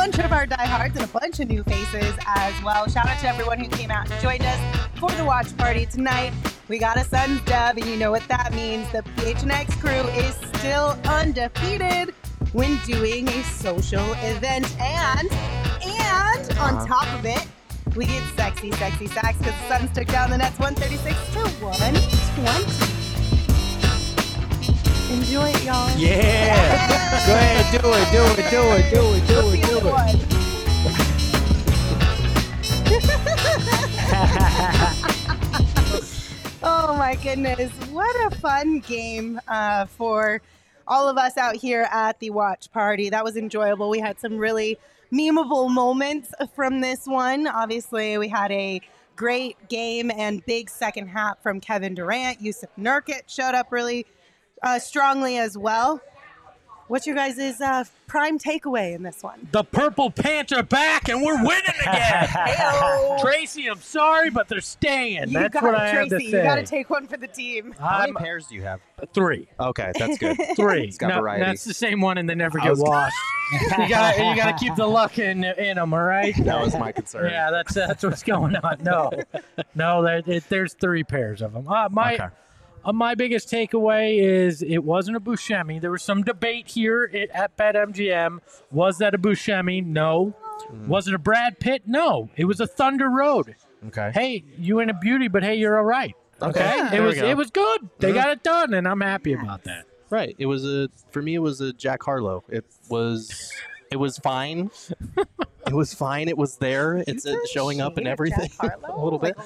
Bunch of our diehards and a bunch of new faces as well. Shout out to everyone who came out and joined us for the watch party tonight. We got a Suns dub, and you know what that means. The PHNX crew is still undefeated when doing a social event. And, and uh-huh. on top of it, we get sexy, sexy sacks because the Suns took down the Nets 136 to 120. Enjoy it, y'all. Yeah. Go ahead, do it, do it, do it, do it, do it, do it. oh my goodness. What a fun game uh, for all of us out here at the watch party. That was enjoyable. We had some really memeable moments from this one. Obviously, we had a great game and big second half from Kevin Durant. Jusuf Nurkic showed up really uh, strongly as well. What's your guys' uh, prime takeaway in this one? The Purple Pants are back and we're winning again. Heyo. Tracy, I'm sorry, but they're staying. You That's got what it, I Tracy. have to You say. got to take one for the team. How many I'm pairs do you have? three. Okay, that's good. Three. It's got No, variety. That's the same one, and they never get was- washed. you got you got to keep the luck in in them. All right. That was my concern. Yeah, that's that's what's going on. No, no, there, it, there's three pairs of them. Uh, my Okay. Uh, my biggest takeaway is it wasn't a Buscemi. There was some debate here at, at BetMGM. Was that a Buscemi? No. Mm. Was it a Brad Pitt? No. It was a Thunder Road. Okay. Hey, you ain't a beauty, but hey, you're all right. Okay. Okay, There it was. Mm-hmm. it was good. They got it done, and I'm happy about that. Right. It was a for me. It was a Jack Harlow. It was. It was fine. it was fine. It was there. It's uh, showing up and everything a little bit.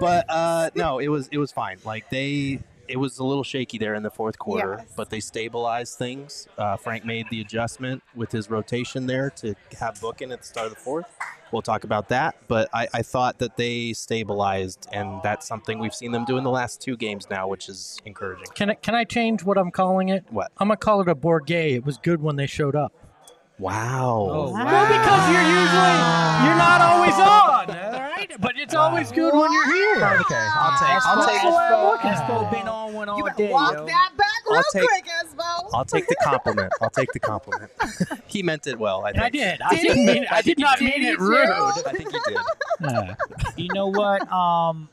But uh, no, it was it was fine. Like they, it was a little shaky there in the fourth quarter, Yes. but they stabilized things. Uh, Frank made the adjustment with his rotation there to have Bookin at the start of the fourth. We'll talk about that, but I, I thought that they stabilized, and that's something we've seen them do in the last two games now, which is encouraging. Can I, can I change what I'm calling it? What? I'm gonna call it a Bourget. It was good when they showed up. Wow. Well, because you're usually you're not always on, all right? But it's always good when you're here. Okay, I'll take. I'll take. Espo been on one all You better day. walk yo. that back real I'll take- quick, Espo. I'll take the compliment. I'll take the compliment. he meant it well. I think. I did. I Did didn't mean. I did not Did mean he it too? rude. I think he did. Yeah. you know what? Um,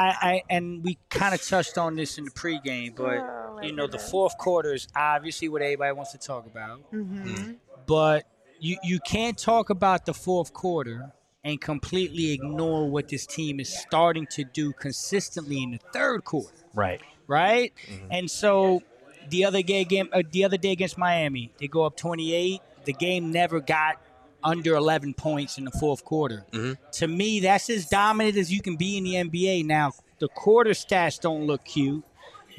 I, I and we kind of touched on this in the pregame, but Oh, you know the fourth quarter is obviously what everybody wants to talk about. Mhm. But you you can't talk about the fourth quarter and completely ignore what this team is starting to do consistently in the third quarter, Right. right? And so the other game, uh, the other day against Miami, they go up 28. The game never got under 11 points in the fourth quarter. To me, that's as dominant as you can be in the NBA. Now, the quarter stats don't look cute,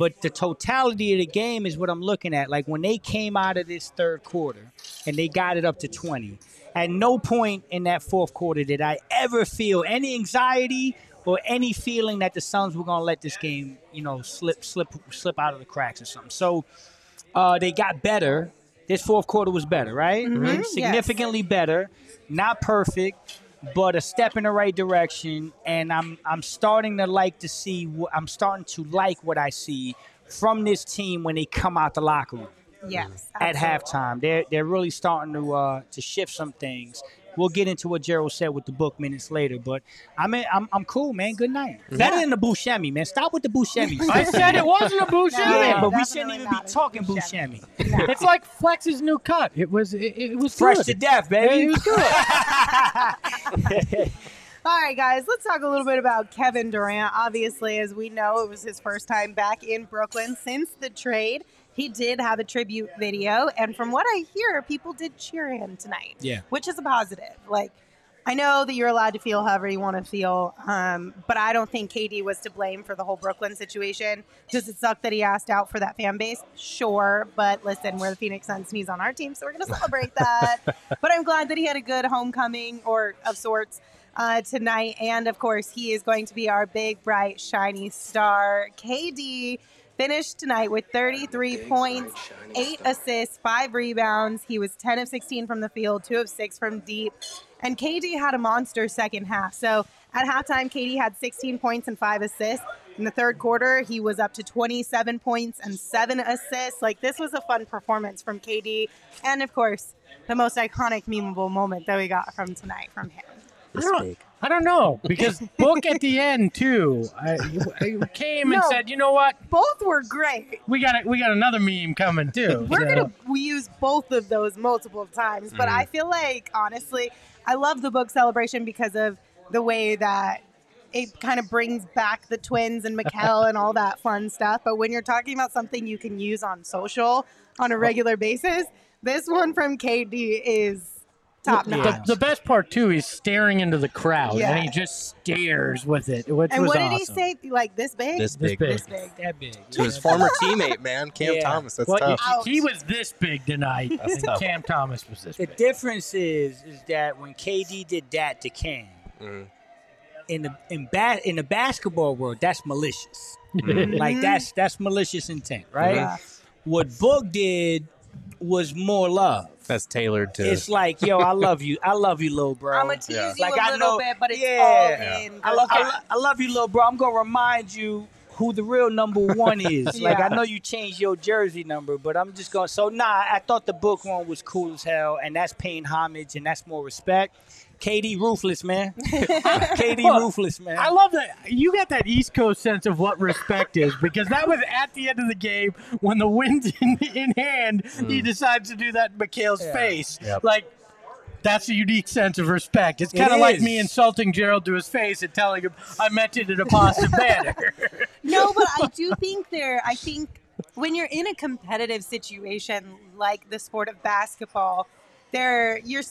but the totality of the game is what I'm looking at. Like when they came out of this third quarter and they got it up to 20, at no point in that fourth quarter did I ever feel any anxiety or any feeling that the Suns were going to let this game, you know, slip, slip, slip out of the cracks or something. So uh, they got better. This fourth quarter was better, right? Mhm, yes. Significantly better. Not perfect. But a step in the right direction. And I'm I'm starting to like to see. What, I'm starting to like what I see from this team when they come out the locker room Yes. at absolutely. halftime. They're they're really starting to uh, to shift some things. We'll get into what Gerald said with the book minutes later, but I mean I'm I'm cool, man. Good night. Better than the Buscemi, man. Stop with the Buscemi. I said it wasn't a Buscemi. yeah, but we shouldn't even be talking Buscemi. Buscemi. It's like Flex's new cut. It was it, it was Fresh good. to death, Yeah, baby. it was good. All right, guys, let's talk a little bit about Kevin Durant. Obviously, as we know, it was his first time back in Brooklyn since the trade. He did have a tribute video, and from what I hear, people did cheer him tonight. Yeah. Which is a positive. Like, I know that you're allowed to feel however you want to feel, um, but I don't think KD was to blame for the whole Brooklyn situation. Does it suck that he asked out for that fan base? Sure, but listen, we're the Phoenix Suns and he's on our team, so we're going to celebrate that. but I'm glad that he had a good homecoming or of sorts uh, tonight. And of course, he is going to be our big, bright, shiny star. KD finished tonight with 33 points, eight assists, five rebounds. He was 10 of 16 from the field, two of six from deep. And KD had a monster second half. So at halftime, KD had 16 points and five assists. In the third quarter, he was up to 27 points and seven assists. Like, this was a fun performance from KD. And of course, the most iconic, memeable moment that we got from tonight from him. I don't know because book at the end too. I, I came and said, you know what? Both were great. We got a, we got another meme coming too. We're so- gonna we use both of those multiple times, but I mm. feel like honestly, I love the book celebration because of the way that it kind of brings back the twins and Mikal and all that fun stuff. But when you're talking about something you can use on social on a oh. regular basis, this one from KD is top The, notch. the best part too, he's staring into the crowd Yeah. and he just stares with it, which and was what did awesome. he say? Like this big? This This big. big. This big. That big. To his former teammate, man, Cam Yeah. Thomas. That's Well, tough. He, he was this big tonight. And tough. Cam Thomas was this big. The big. difference is is that when KD did that to Cam, Mhm. in the in ba- in the basketball world, that's malicious. Like that's that's malicious intent, right? Yeah. What Book did was more love. That's tailored to. It's like, yo, I love you, I love you, little bro. I'm gonna tease Yeah. you Like, a I little know- bit, but it's yeah. all Yeah. in. I, lo- I, I love you, little bro. I'm gonna remind you who the real number one is. Like I know you changed your jersey number, but I'm just going. to So nah, I thought the book one was cool as hell, and that's paying homage, and that's more respect. KD ruthless, man. KD Well, ruthless, man. I love that you got that East Coast sense of what respect is because that was at the end of the game when the wind's in, in hand. He hmm. decides to do that in Mikal's Yeah. face. Yep. Like that's a unique sense of respect. It's kind of like me insulting Gerald to his face and telling him I meant it in a positive manner. No, but I do think there. I think when you're in a competitive situation like the sport of basketball, there you're.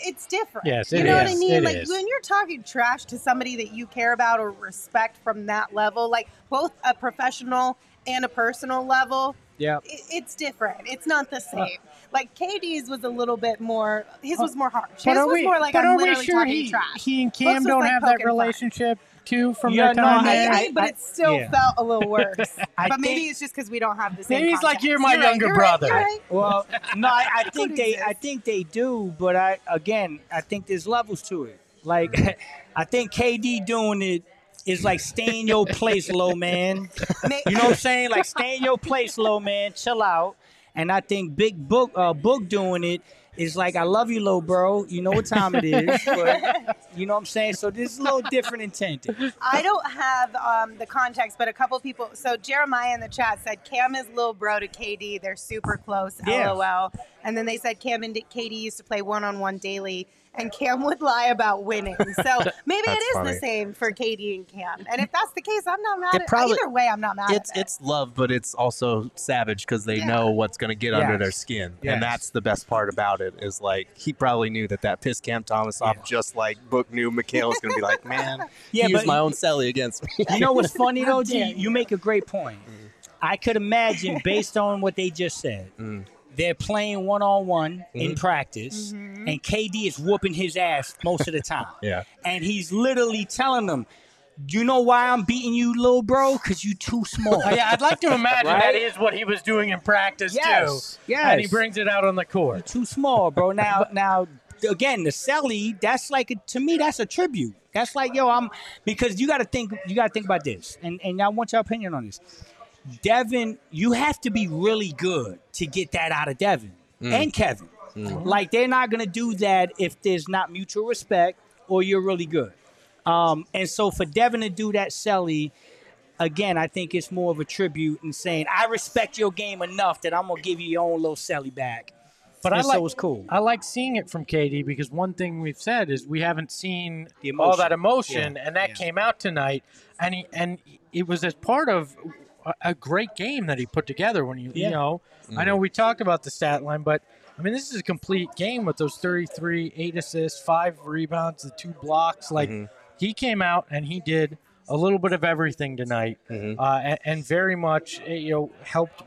It's different. Yes, you know what I mean. It like is. when you're talking trash to somebody that you care about or respect from that level, like both a professional and a personal level, yeah. it, it's different. It's not the uh, same. Like KD's was a little bit more. His oh, was more harsh. His was we, more like I'm are we literally sure talking he, trash. he and Books Cam was, don't like, have that relationship. fun. Relationship too from Yeah, their no, time I- there? Maybe, but I- it still yeah. felt a little worse. I but maybe think- it's just because we don't have the same. Maybe it's like you're my younger you're right, brother. you're right. Well, no, I, I think they, exist. I think they do, but I again, I think there's levels to it. Like, I think KD doing it is like stay in your place, low man. You know what I'm saying? Like stay in your place, low man. Chill out. And I think Big Book, uh, Book doing it is like I love you, low bro. You know what time it is, but you know what I'm saying. So this is a little different intent. I don't have um, the context, but a couple people. So Jeremiah in the chat said Cam is little bro to KD. They're super close. Yeah. LOL. And then they said Cam and KD used to play one on one daily, and Cam would lie about winning. So maybe it is funny. the same for KD and Cam. And if that's the case, I'm not mad It at probably- either way. I'm not mad. it's at it. it's love, but it's also savage because they Yeah. know what's going to get under their skin, Yes. and that's the best part about it. Is like he probably knew that that pissed Cam Thomas off, Yeah. just like Book knew Mikal was going to be like, man, Yeah, he used my own celly against me. You know what's funny though, G? You make a great point. I could imagine, based on what they just said, Mm. They're playing one on one in Mhm. practice, and KD is whooping his ass most of the time. yeah, And he's literally telling them, "You know why I'm beating you, little bro? Because you too small." Oh, yeah, I'd like to imagine Right? that is what he was doing in practice Yes, too. yes. And he brings it out on the court. too small, bro. Now, now, again, the celly, that's like a, to me, that's a tribute. That's like, yo, I'm because you got to think, you got to think about this, and and I want your opinion on this. Devin, you have to be really good to get that out of Devin mm. and Kevin. Mm. Uh-huh. Like they're not gonna do that if there's not mutual respect or you're really good. Um, and so for Devin to do that, celly, again, I think it's more of a tribute and saying, I respect your game enough that I'm gonna give you your own little celly back. But I like so it's cool. I like seeing it from KD because one thing we've said is we haven't seen The all that emotion. emotion, Yeah, and that yeah. came out tonight, and he and it was as part of a, a great game that he put together. When you Yeah. you know, I know we talked about the stat line, but I mean this is a complete game with those 33, eight assists, five rebounds, the two blocks. Like he came out and he did a little bit of everything tonight, uh, and, and very much eh, you know helped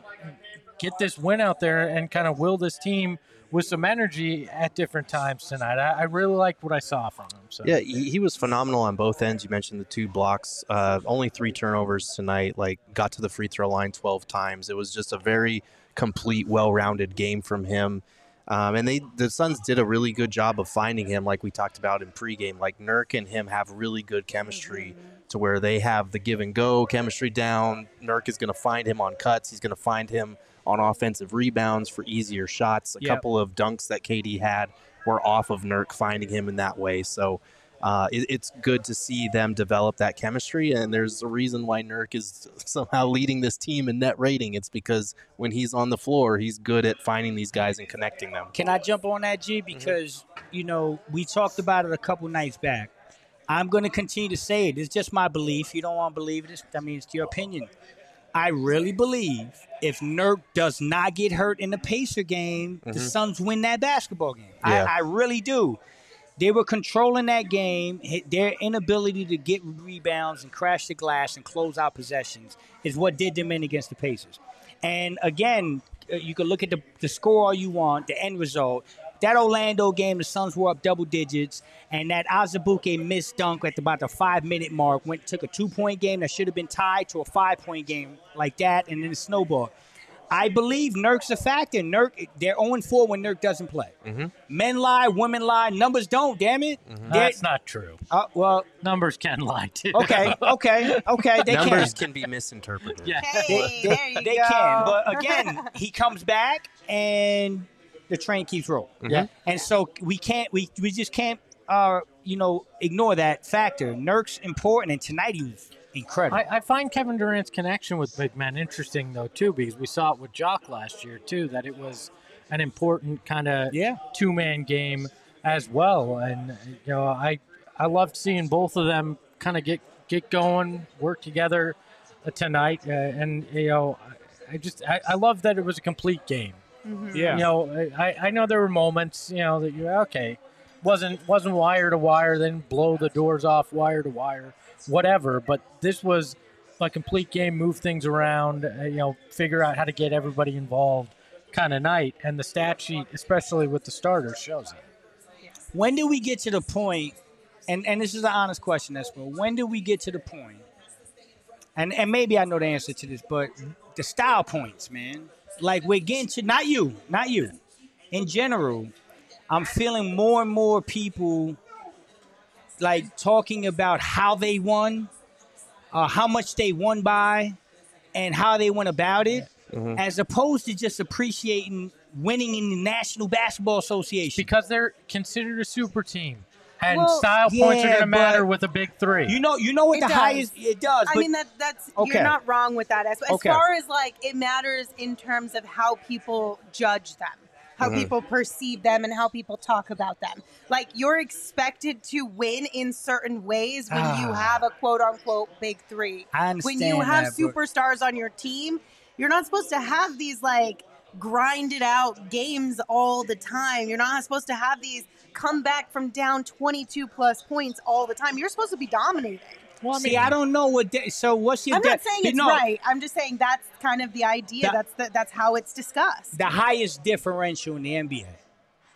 get this win out there and kind of will this team with some energy at different times tonight. I, I really liked what I saw from him. So Yeah, he, he was phenomenal on both ends. You mentioned the two blocks, uh, only three turnovers tonight. Like got to the free throw line twelve times. It was just a very complete, well-rounded game from him. Um, and they the Suns did a really good job of finding him, like we talked about in pregame. Like Nurk and him have really good chemistry to where they have the give and go chemistry down. Nurk is going to find him on cuts. He's going to find him on offensive rebounds for easier shots. A Yep. couple of dunks that KD had were off of Nurk finding him in that way. So uh, it, it's good to see them develop that chemistry. And there's a reason why Nurk is somehow leading this team in net rating. It's because when he's on the floor, he's good at finding these guys and connecting them. Can I jump on that, G? Because, you know, we talked about it a couple nights back. I'm going to continue to say it. It's just my belief. You don't want to believe it. It's, I mean, it's your opinion. I really believe if Nurk does not get hurt in the Pacer game, the Suns win that basketball game. Yeah. I, I really do. They were controlling that game. Their inability to get rebounds and crash the glass and close out possessions is what did them in against the Pacers. And again, uh, you can look at the, the score all you want, the end result. That Orlando game, the Suns were up double digits, and that Azubuike missed dunk at about the five minute mark went took a two point game that should have been tied to a five point game like that, and then it snowballed. I believe Nurk's a factor. Nurk, they're 0 4 when Nurk doesn't play. Men lie, women lie, numbers don't. Damn it. They're- that's not true. uh, well, Numbers can lie too. okay, okay, okay. They Numbers can. can be misinterpreted. yeah. Hey, They, there you they go. can, but again, he comes back and the train keeps rolling. Yeah. And so we can't, we, we just can't, uh, you know, ignore that factor. Nurk's important, and tonight he was incredible. I, I find Kevin Durant's connection with big men interesting though too, because we saw it with Jock last year too, that it was an important kind of Yeah. two man game as well. And you know, I I loved seeing both of them kind of get get going, work together uh, tonight, uh, and you know, I, I just I, I love that it was a complete game. Yeah. You know, I, I know there were moments, you know, that you okay, wasn't wasn't wire to wire, then blow the doors off wire to wire, whatever. But this was a complete game, move things around, uh, you know, figure out how to get everybody involved, kind of night. And the stat sheet, especially with the starters, shows it. when do we get to the point and and this is an honest question Espo, when do we get to the point and and maybe i know the answer to this but the style points man like we're getting to not you not you. In general i'm feeling more and more people like talking about how they won uh, how much they won by and how they went about it as opposed to just appreciating winning in the national basketball association. Because they're considered a super team. And Well, style points are going to matter with a big three. You know, you know what It the does. highest it does. I but mean that that's Okay. you're not wrong with that. As, as Okay. far as like it matters in terms of how people judge them, how Mm-hmm. people perceive them, and how people talk about them. Like you're expected to win in certain ways when you Ah. have a quote unquote big three. I when you have that, but- superstars on your team, you're not supposed to have these like grinded out games all the time. You're not supposed to have these come back from down 22 plus points all the time. You're supposed to be dominating. well, I see, mean, I don't know what. De- so what's your? I'm not de- saying it's know, right. I'm just saying that's kind of the idea. That- that's the, that's how it's discussed. The highest differential in the NBA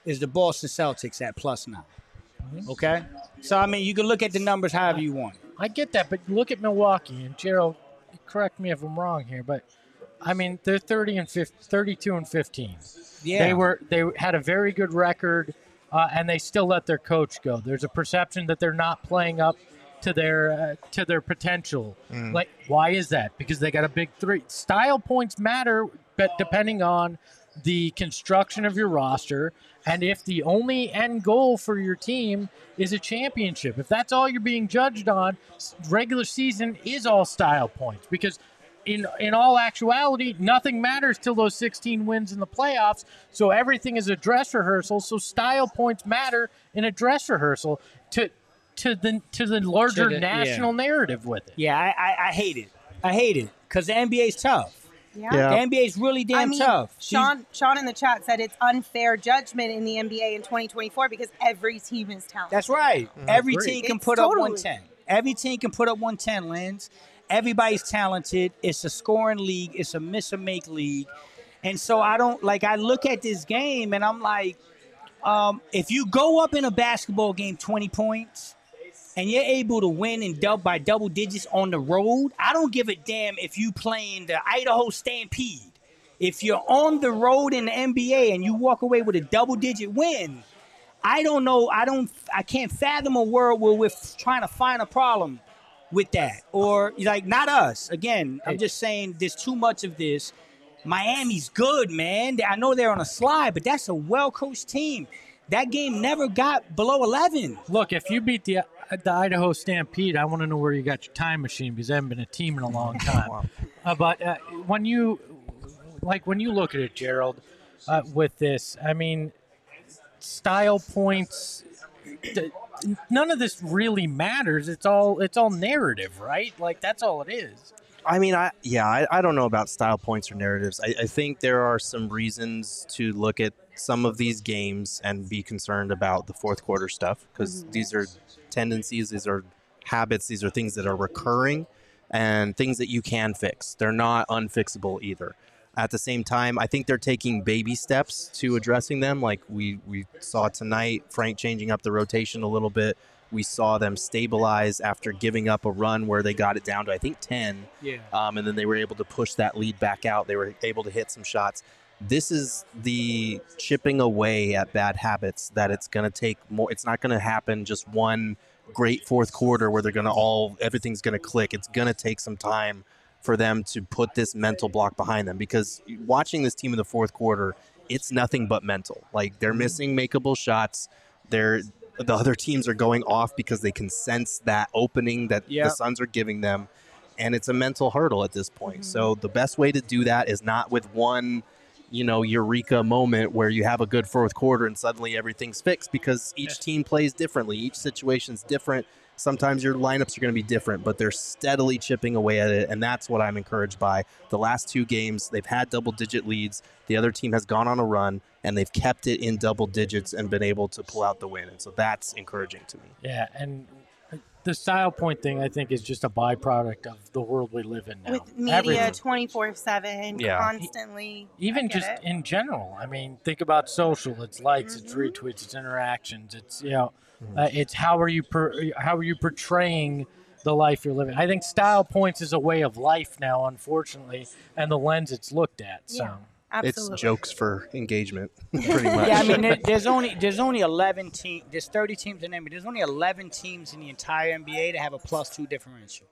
is the Boston Celtics at plus 9 Mm-hmm. Okay, so I mean, you can look at the numbers however you want. I get that, but look at Milwaukee and Gerald. Correct me if I'm wrong here, but I mean they're 30 and 50, 32 and 15. Yeah, They were they had a very good record uh, and they still let their coach go. There's a perception that they're not playing up to their uh, to their potential. Mm. Like, why is that? Because they got a big three. Style points matter, but depending on the construction of your roster and if the only end goal for your team is a championship. If that's all you're being judged on, regular season is all style points because in in all actuality, nothing matters till those 16 wins in the playoffs. So everything is a dress rehearsal. So style points matter in a dress rehearsal to to the to the larger the- yeah. national narrative with it. Yeah, I, I, I hate it. I hate it because the NBA's tough. Yeah. The NBA's really damn I mean, tough. These- Sean, Sean in the chat said it's unfair judgment in the NBA in 2024 because every team is talented. That's right. Mm-hmm. Every agree. team can It's put totally- up 110. Every team can put up 110, Lens. Everybody's talented. It's a scoring league. It's a miss or make league. And so I don't like I look at this game and I'm like, um, if you go up in a basketball game 20 points and you're able to win and dub by double digits on the road, I don't give a damn if you playing the Idaho Stampede. If you're on the road in the NBA and you walk away with a double digit win, I don't know. I don't. I can't fathom a world where we're trying to find a problem with that, or like not us. Again, I'm just saying there's too much of this. Miami's good, man. I know they're on a slide, but that's a well coached team. That game never got below 11. Look, if you beat the the Idaho Stampede, I want to know where you got your time machine because I haven't been a team in a long time. uh, but uh, when you like when you look at it, Gerald, uh, with this, I mean, style points. None of this really matters. It's all it's all narrative, right? Like that's all it is. I mean, I yeah, I, I don't know about style points or narratives. I, I think there are some reasons to look at some of these games and be concerned about the fourth quarter stuff because mm-hmm. these are tendencies, these are habits, these are things that are recurring and things that you can fix. They're not unfixable either. At the same time, I think they're taking baby steps to addressing them. Like we we saw tonight, Frank changing up the rotation a little bit. We saw them stabilize after giving up a run where they got it down to I think ten Yeah. um, and then they were able to push that lead back out. They were able to hit some shots. This is the chipping away at bad habits that it's going to take more. It's not going to happen just one great fourth quarter where they're going to all everything's going to click. It's going to take some time for them to put this mental block behind them because watching this team in the fourth quarter, it's nothing but mental. Like they're mm-hmm. missing makeable shots. They're the other teams are going off because they can sense that opening that Yep. the Suns are giving them and it's a mental hurdle at this point. Mm-hmm. So the best way to do that is not with one, you know, eureka moment where you have a good fourth quarter and suddenly everything's fixed because each team plays differently. Each situation's different. Sometimes your lineups are going to be different, but they're steadily chipping away at it, and that's what I'm encouraged by. The last two games, they've had double-digit leads. The other team has gone on a run, and they've kept it in double digits and been able to pull out the win, and so that's encouraging to me. Yeah, and the style point thing, I think, is just a byproduct of the world we live in now. With media 24 7, Yeah. constantly. even just it. in general. I mean, think about social. It's likes, it's Mm-hmm. retweets, it's interactions. It's you know, uh, it's how are you per, how are you portraying the life you're living. I think style points is a way of life now, unfortunately, and the lens it's looked at. So Yeah. Absolutely. It's jokes for engagement, pretty much. Yeah, I mean, there, there's only there's only 11 teams. There's 30 teams in the NBA. There's only 11 teams in the entire NBA that have a plus two differential.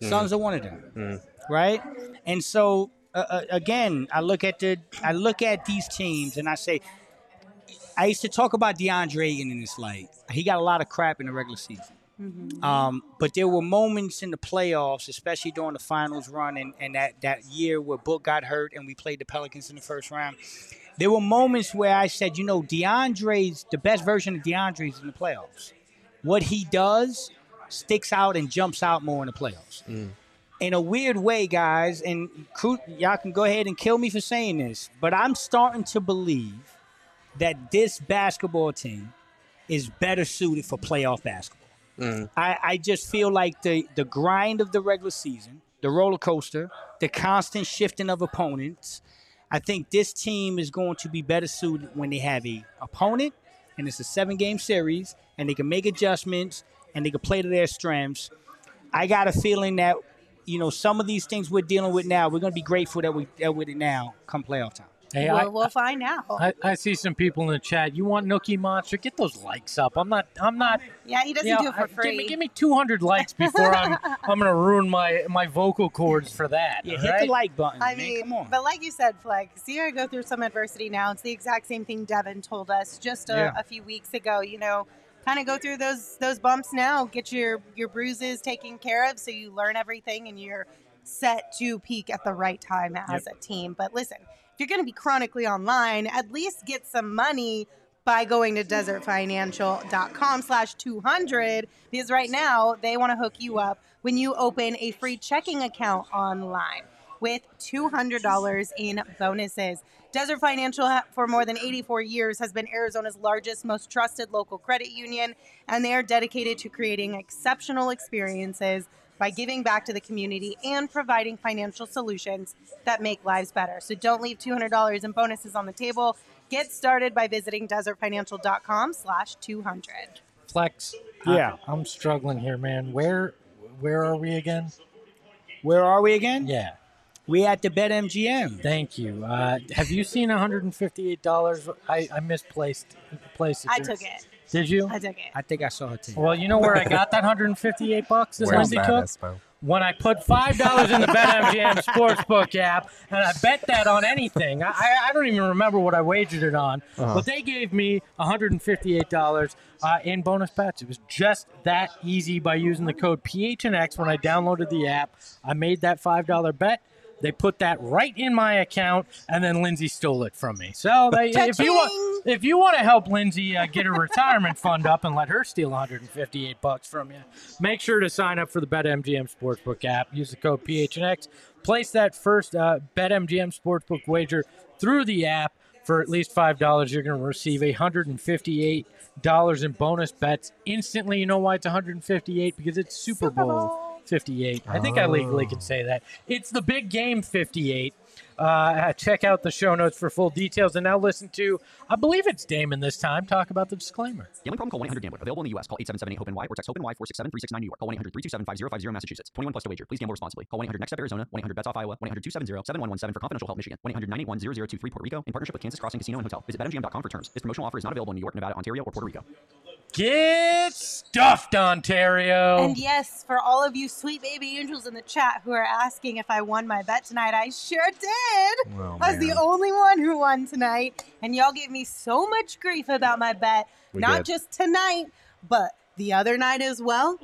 Suns are one of them, right? And so uh, uh, again, I look at the I look at these teams and I say, I used to talk about DeAndre Ayton in this light. He got a lot of crap in the regular season. Um, but there were moments in the playoffs, especially during the finals run and, and that, that year where Book got hurt and we played the Pelicans in the first round. There were moments where I said, you know, DeAndre's the best version of DeAndre's in the playoffs. What he does sticks out and jumps out more in the playoffs. In a weird way, guys, and y'all can go ahead and kill me for saying this, but I'm starting to believe that this basketball team is better suited for playoff basketball. Mm. I, I just feel like the, the grind of the regular season, the roller coaster, the constant shifting of opponents. I think this team is going to be better suited when they have a opponent and it's a seven game series and they can make adjustments and they can play to their strengths. I got a feeling that you know some of these things we're dealing with now, we're going to be grateful that we dealt with it now come playoff time. Hey, we'll, I, we'll find out. I, I see some people in the chat. You want Nookie Monster? Get those likes up. I'm not. I'm not. yeah, he doesn't you know, do it for free. Give me, give me 200 likes before I'm. I'm gonna ruin my my vocal cords for that. Yeah, hit right? the like button. I man. mean, come on. but like you said, Flex, see gotta go through some adversity now. It's the exact same thing Devin told us just a, Yeah. a few weeks ago. You know, kind of go through those those bumps now. Get your your bruises taken care of, so you learn everything and you're set to peak at the right time as a team. But listen, if you're gonna be chronically online, at least get some money by going to desertfinancial.com slash 200 because right now they want to hook you up when you open a free checking account online with $200 in bonuses. Desert Financial, for more than 84 years, has been Arizona's largest, most trusted local credit union, and they are dedicated to creating exceptional experiences by giving back to the community and providing financial solutions that make lives better. So don't leave $200 in bonuses on the table. Get started by visiting desertfinancial.com slash 200. Flex. Yeah. I, am struggling here, man. Where where are we again? Where are we again? Yeah. We at the BetMGM. Thank you. Uh, have you seen 158 dollars? I, I misplaced placed it. I took it. Did you? I took it. I think I saw it too. Well, you know where I got that 158 bucks that Where's Lindsay that, took? Espo? When I put five dollars in the BetMGM Sportsbook app, and I bet that on anything. I, I I don't even remember what I wagered it on, Uh-huh. but they gave me 158 dollars uh, in bonus bets. It was just that easy by using the code PHNX when I downloaded the app. I made that five dollar bet. They put that right in my account, and then Lindsay stole it from me. So they, if you want, if you want to help Lindsay uh, get her retirement fund up and let her steal 158 bucks from you, make sure to sign up for the BetMGM Sportsbook app. Use the code PHNX. Place that first uh, BetMGM Sportsbook wager through the app for at least five dollars. You're going to receive 158 dollars in bonus bets instantly. You know why it's 158? Because it's Super, Bowl. 58. I think I legally can say that. It's the big game 58. Uh, check out the show notes for full details. And now listen to, I believe it's Damon this time, talk about the disclaimer. Gambling problem? Call 1-800-GAMBLER. Available in the U.S. Call 877-8-HOPE-NY or text HOPE-NY 467-369 New York. Call 1-800-327-5050 Massachusetts. 21 plus to wager. Please gamble responsibly. Call 1-800-NEXT-STEP Arizona. 1-800-BETS-OFF Iowa. 1-800-270-7117 for confidential help Michigan. 1-800-981-0023 Puerto Rico in partnership with Kansas Crossing Casino and Hotel. Visit BetMGM.com for terms. This promotional offer is not available in New York, Nevada, Ontario, or Puerto Rico. Get stuffed, Ontario. And yes, for all of you sweet baby angels in the chat who are asking if I won my bet tonight, I sure did. Oh, I was the only one who won tonight. And y'all gave me so much grief about my bet, We not did. just tonight, but the other night as well.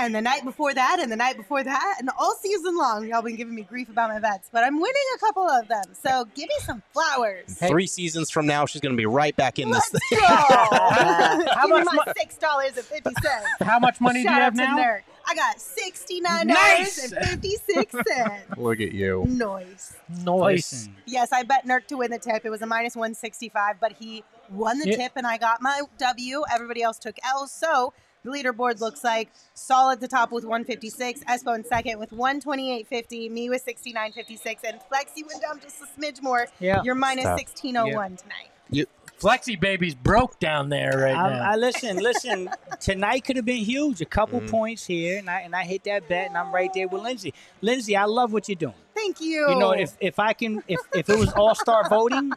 And the night before that, and the night before that, and all season long, y'all been giving me grief about my bets. But I'm winning a couple of them. So give me some flowers. Three seasons from now, she's going to be right back in this. Let's thing. go. How give me much my mo- six dollars and fifty cents. How much money do you have to now? Nerd. I got sixty nine dollars Nice. and fifty six cents. Look at you. Noise. Noise. Yes, I bet Nurk to win the tip. It was a minus one sixty five, but he won the Yeah. tip, and I got my W. Everybody else took L. So the leaderboard looks like Saul at the top with 156, Espo in second with 128.50, me with 69.56, and Flexi went down just a smidge more. Yeah. You're minus Tough. 1601 tonight. Flexi baby's broke down there right I, now. I listen, listen. Tonight could have been huge. A couple Mm. points here, and I and I hit that bet, and I'm right there with Lindsay. Lindsay, I love what you're doing. Thank you. You know, if if I can, if if it was All Star voting,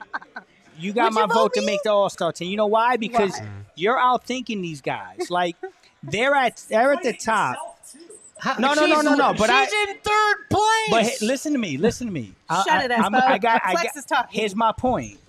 you got Would my you vote vote to make the All Star team. You know why? Because Why? you're outthinking these guys. Like they're at they're at the top. No, no, no, no, no. But I. she's in third place. But hey, listen to me. Listen to me. I- Shut it, I, I'm- Espo. I got. I got. is talking. Here's my point.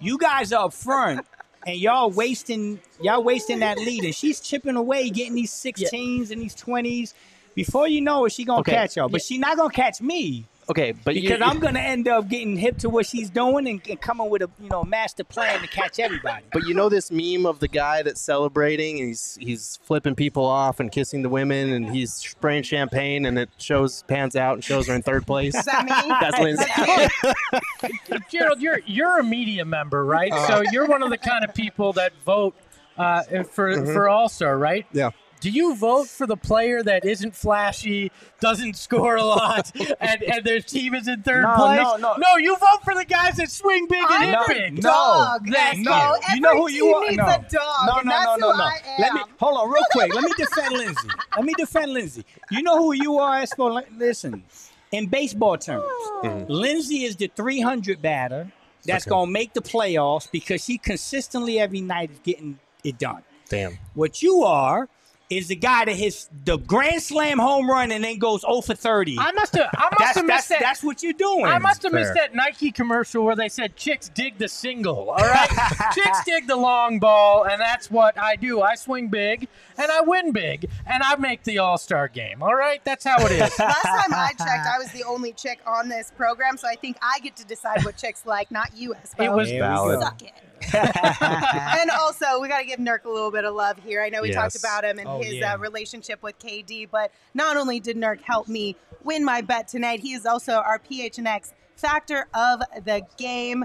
You guys are up front, and y'all wasting y'all wasting that lead, and she's chipping away, getting these 16s and these 20s. Before you know it, she gonna Okay. catch y'all, but she not gonna catch me Okay, but because you, I'm gonna end up getting hip to what she's doing and, and coming with a you know master plan to catch everybody. But you know this meme of the guy that's celebrating and he's he's flipping people off and kissing the women and he's spraying champagne and it shows pans out and shows her in third place. Is that me? That's Lindsay. Gerald, you're you're a media member, right? Uh-huh. so you're one of the kind of people that vote uh, for Mm-hmm. for All Star, right? Yeah. Do you vote for the player that isn't flashy, doesn't score a lot, and, and their team is in third No, place? no, no. No, No, you vote for the guys that swing big and I'm hit big. no, dog. thank Espo. you. You know who you are. No. dog, no, no, no, no, no. Let me hold on real quick. Let me defend Lindsay. Let me defend Lindsay. You know who you are, Espo. Li- Listen, in baseball terms, Oh. Mm-hmm. Lindsay is the 300 batter. that's Okay. going to make the playoffs because he consistently every night is getting it done. Damn. What you are is the guy that hits the grand slam home run and then goes 0 for 30. I must have. I must that's, have that's, missed that. that's what you're doing. I must have Fair. missed that Nike commercial where they said chicks dig the single. All right, chicks dig the long ball, and that's what I do. I swing big and I win big, and I make the All Star game. All right, that's how it is. Last time I checked, I was the only chick on this program, so I think I get to decide what chicks like, not you, Espo. It was valid. Suck it. and also, we got to give Nurk a little bit of love here. I know we talked about him and Oh, his yeah. uh, relationship with KD, but not only did Nurk help me win my bet tonight, he is also our PHNX factor of the game.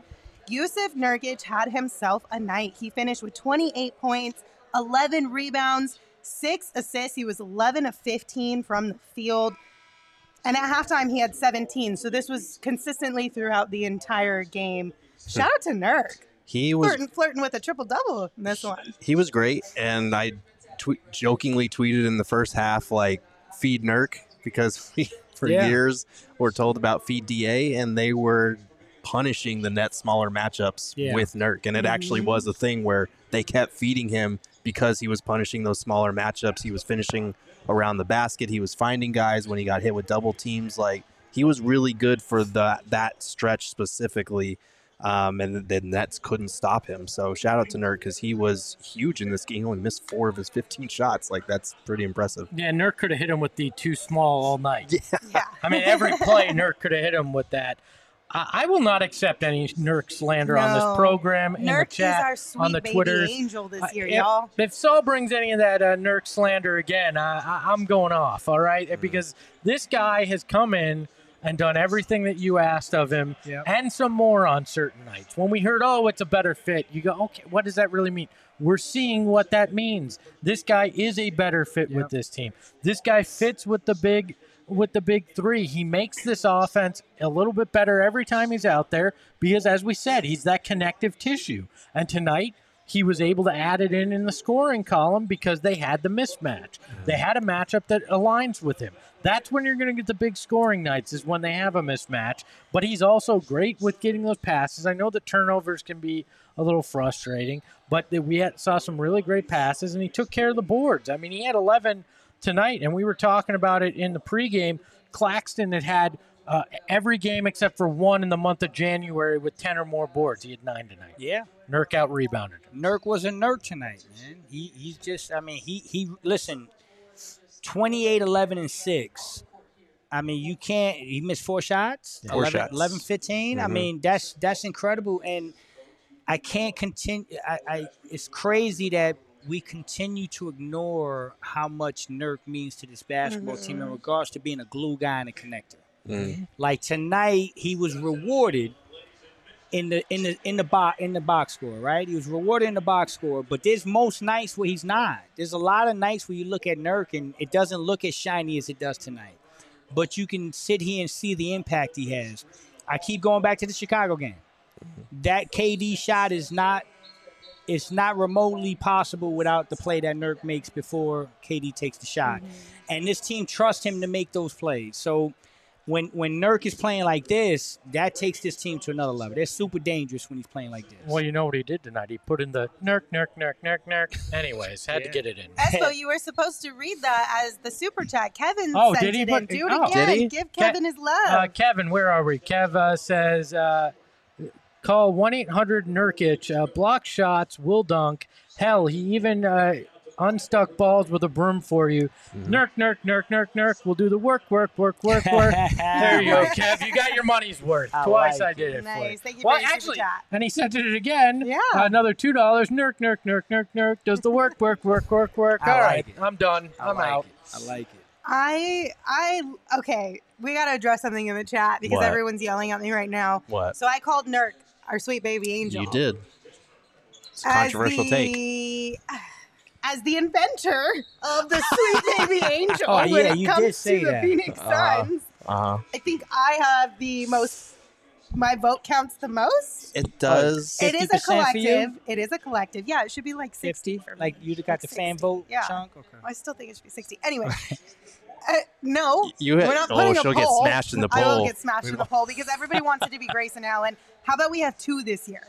Jusuf Nurkic had himself a night. He finished with 28 points, 11 rebounds, six assists. He was 11 of 15 from the field. And at halftime, he had 17. So this was consistently throughout the entire game. Shout out to Nurk. He was Flirting, flirting with a triple double in this one. he was great, and I tweet, jokingly tweeted in the first half like feed Nurk because we for Yeah. years were told about feed Da, and they were punishing the net smaller matchups Yeah. with Nurk, and it actually was a thing where they kept feeding him because he was punishing those smaller matchups. He was finishing around the basket. He was finding guys when he got hit with double teams. Like he was really good for the that stretch specifically. Um, and the Nets couldn't stop him. So shout out to Nurk because he was huge in this game. He only missed four of his 15 shots. Like that's pretty impressive. Yeah, Nurk could have hit him with the too small all night. Yeah. I mean, every play Nurk could have hit him with that. I I will not accept any Nurk slander on this program in Nurk the chat is our sweet on the Twitter angel this Uh, year, if, y'all. If Saul brings any of that uh, Nurk slander again, I, I, I'm going off. All right, Mm. because this guy has come in and done everything that you asked of him, Yep. and some more on certain nights. When we heard, oh, it's a better fit, you go, okay, what does that really mean? We're seeing what that means. This guy is a better fit with this team. This guy fits with the big with the big three. He makes this offense a little bit better every time he's out there because, as we said, he's that connective tissue. And tonight, he was able to add it in in the scoring column because they had the mismatch. They had a matchup that aligns with him. That's when you're going to get the big scoring nights is when they have a mismatch. But he's also great with getting those passes. I know the turnovers can be a little frustrating, but we had, saw some really great passes, and he took care of the boards. I mean, he had 11 tonight, and we were talking about it in the pregame. Claxton had had uh, every game except for one in the month of January with 10 or more boards. He had nine tonight. Yeah. Nurk out rebounded. Nurk was a Nurk tonight, man. He he's just I mean, he he listen, 28 11 and 6. I mean, you can't he missed four shots, Four 11, shots. 11 15. I Mhm. mean, that's that's incredible and I can't continue I, I it's crazy that we continue to ignore how much Nurk means to this basketball team in regards to being a glue guy and a connector. Mm. Like tonight, he was rewarded in the in the in the box in the box score, right? He was rewarded in the box score, but there's most nights where he's not. There's a lot of nights where you look at Nurk and it doesn't look as shiny as it does tonight. But you can sit here and see the impact he has. I keep going back to the Chicago game. That KD shot is not it's not remotely possible without the play that Nurk makes before KD takes the shot. And this team trusts him to make those plays. So when when Nurk is playing like this, that takes this team to another level. They're super dangerous when he's playing like this. Well, you know what he did tonight? He put in the Nurk, Nurk, Nurk, Nurk, Nurk. Anyways, had to get it in. Espo, you were supposed to read that as the super chat. Kevin Oh, sent did he it put- in. Do it oh. again. Did he? Give Ke- Kevin his love. Uh, Kevin, where are we? Kev uh, says, uh, call 1 800 Nurkic. Uh, block shots, will dunk. Hell, he even uh, unstuck balls with a broom for you. Mm-hmm. Nurk, Nurk, Nurk, Nurk, Nurk. We'll do the work, work, work, work, work. there you go, Kev. You got your money's worth. I Twice like I did it, for Nice. Thank you well, your super actually, chat. and he sent it again. Yeah. Another $2. Nurk, Nurk, Nurk, Nurk, Nurk. Does the work, work, work, work, work. I All like right, it. I'm done. I I'm like out. it. I like it. I I okay. We got to address something in the chat because What? everyone's yelling at me right now. What? So I called Nurk our sweet baby angel. You did. It's a as controversial take. the, As the inventor of the sweet baby angel Oh, when yeah, it you comes did say to the. Phoenix Uh-huh. Suns, Uh huh. I think I have the most. My vote counts the most. It does. It is a 50% for you? collective. It is a collective. Yeah, it should be like 60 50? for me. Like you got Like the fan vote Yeah. chunk? Okay. I still think it should be 60. Anyway, Uh, no, You- we're not oh, putting a she'll get poll. smashed in the poll. I will poll. get smashed in the poll because everybody wants it to be Grayson Allen. How about we have two this year?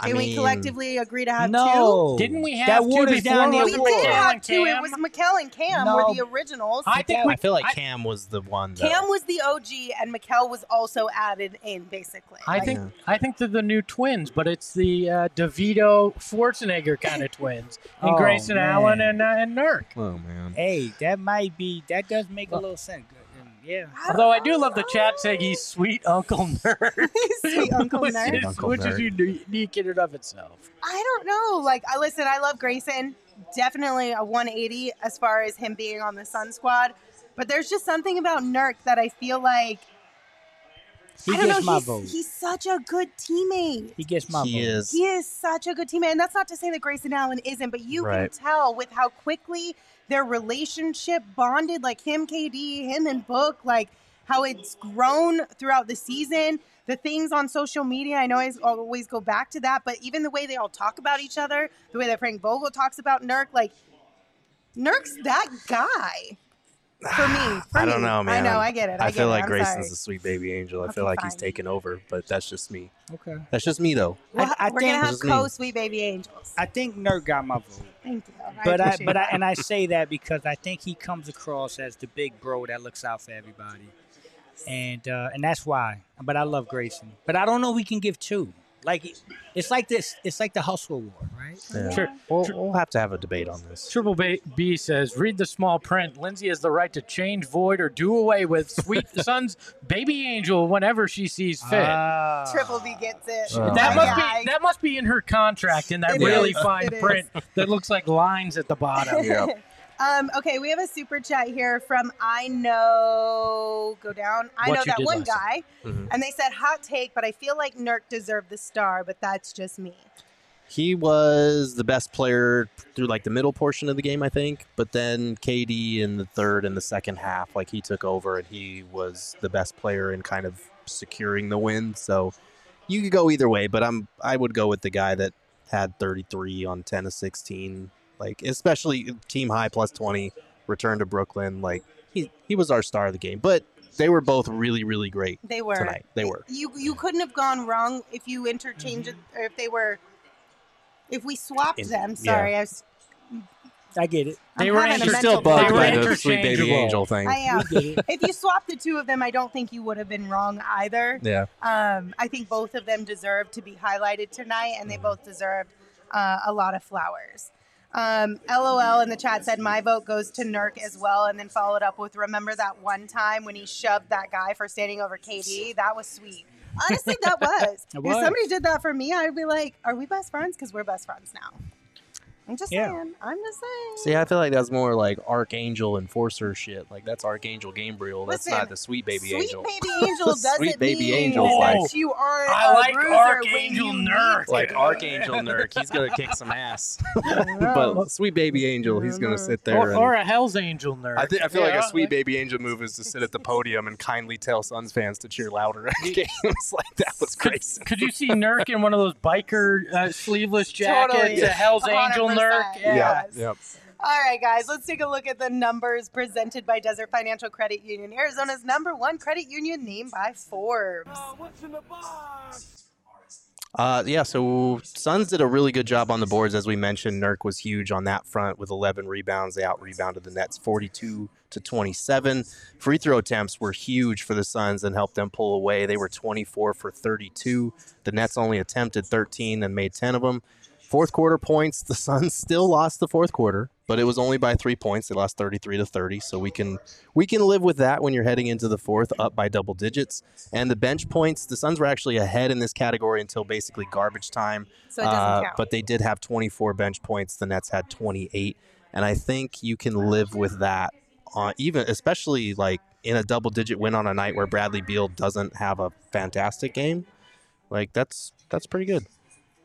I Can we collectively agree to have No. Didn't we have that two waters before down the two? was We it did have and two. It was Mikal and Cam No. were the originals. I think we I feel like I- Cam was the one. Though. Cam was the OG, and Mikal was also added in, basically. I Like, think I think they're the new twins, but it's the uh, DeVito Schwarzenegger kind of twins, and Oh, Grayson man. Allen and uh, and Nurk. Oh man. Hey, that might be. That does make a little sense. Good. Yeah. Although I do love the chat saying he's sweet Uncle Nerd, Sweet Uncle which, Nerd. is, Uncle which is unique in and of itself. I don't know. Like, I listen. I love Grayson. Definitely a 180 as far as him being on the Sun Squad. But there's just something about Nurk that I feel like He I don't gets know. my he's, vote. he's such a good teammate. He gets my He vote. is. He is such a good teammate, and that's not to say that Grayson Allen isn't, but you Right. can tell with how quickly their relationship bonded, like him, KD, him, and Book, like how it's grown throughout the season. The things on social media, I know I always go back to that, but even the way they all talk about each other, the way that Frank Vogel talks about Nurk, like Nurk's that guy for me. For I don't me. know, man. I know, I get it. I, I get feel it. like I'm Grayson's sorry. a sweet baby angel. I Okay, feel like he's fine. taken over, but that's just me. Okay. That's just me though. Well, I- I we're think- gonna have This co-sweet baby angels. I think Nerd got my vote. Thank you. But I, but I, and I say that because I think he comes across as the big bro that looks out for everybody, and uh, and that's why. But I love Grayson. But I don't know. We can give two. Like it's like this. It's like the hustle award, right? Yeah. Sure. We'll, we'll have to have a debate on this. Triple B, B says, read the small print. Lindsay has the right to change, void, or do away with Sweet Son's baby angel whenever she sees fit. Ah. Triple B gets it. Uh, that must guy. be that must be in her contract in that It really is. fine It is. print that looks like lines at the bottom. Um, okay, we have a super chat here from I know. Go down. I What know that one guy, Mhm. and they said hot take, but I feel like Nurk deserved the star, but that's just me. He was the best player through like the middle portion of the game, I think. But then KD in the third and the second half, like he took over and he was the best player in kind of securing the win. So you could go either way, but I'm I would go with the guy that had 33 on 10 of 16, like especially team high plus 20, return to Brooklyn. Like he he was our star of the game, but they were both really really great They were tonight. They were. You you couldn't have gone wrong if you interchanged it, or if they were. If we swapped In- them, yeah. sorry, I was. I get it. They I'm were having a inter- You're still bugged by breakdown. the sweet baby angel thing. I am. We get it. if you swapped the two of them, I don't think you would have been wrong either. Yeah. Um, I think both of them deserve to be highlighted tonight, and they Mm-hmm. both deserved uh, a lot of flowers. Um, LOL in the chat said my vote goes to Nurk as well, and then followed up with remember that one time when he shoved that guy for standing over KD? That was sweet. Honestly, that was. It If somebody did that for me, I'd be like, "Are we best friends?" Because we're best friends now. I'm just Yeah. saying. I'm just saying. See, I feel like that's more like Archangel Enforcer shit. Like that's Archangel Gabriel. That's Listen, not the sweet baby Angel. Sweet angel. baby angel doesn't Sweet baby mean angel's that like- you are I a like Archangel Nurk. Like Archangel Nurk, he's gonna kick some ass. but sweet baby angel, he's gonna sit there. Or, and- or a Hell's Angel nerd. I, thi- I feel like a sweet baby angel move is to sit at the podium and kindly tell Suns fans to cheer louder at games. like that was crazy. Could you see Nurk in one of those biker uh, sleeveless jackets? Totally. A Hell's Angel 100%. Yeah. Yeah, Yes. yep. All right, guys, let's take a look at the numbers presented by Desert Financial Credit Union, Arizona's number one credit union named by Forbes. Uh, what's in the box? Uh, yeah, so Suns did a really good job on the boards, as we mentioned. Nurk was huge on that front with 11 rebounds. They out rebounded the Nets 42 to 27. Free throw attempts were huge for the Suns and helped them pull away. They were 24 for 32. The Nets only attempted 13 and made 10 of them. Fourth quarter points, the Suns still lost the fourth quarter, but it was only by three points. They lost 33 to 30. So we can we can live with that when you're heading into the fourth, up by double digits. And the bench points, the Suns were actually ahead in this category until basically garbage time. So it doesn't Uh, count. But they did have 24 bench points. The Nets had 28, and I think you can live with that. Uh, even especially like in a double digit win on a night where Bradley Beal doesn't have a fantastic game, like that's that's pretty good.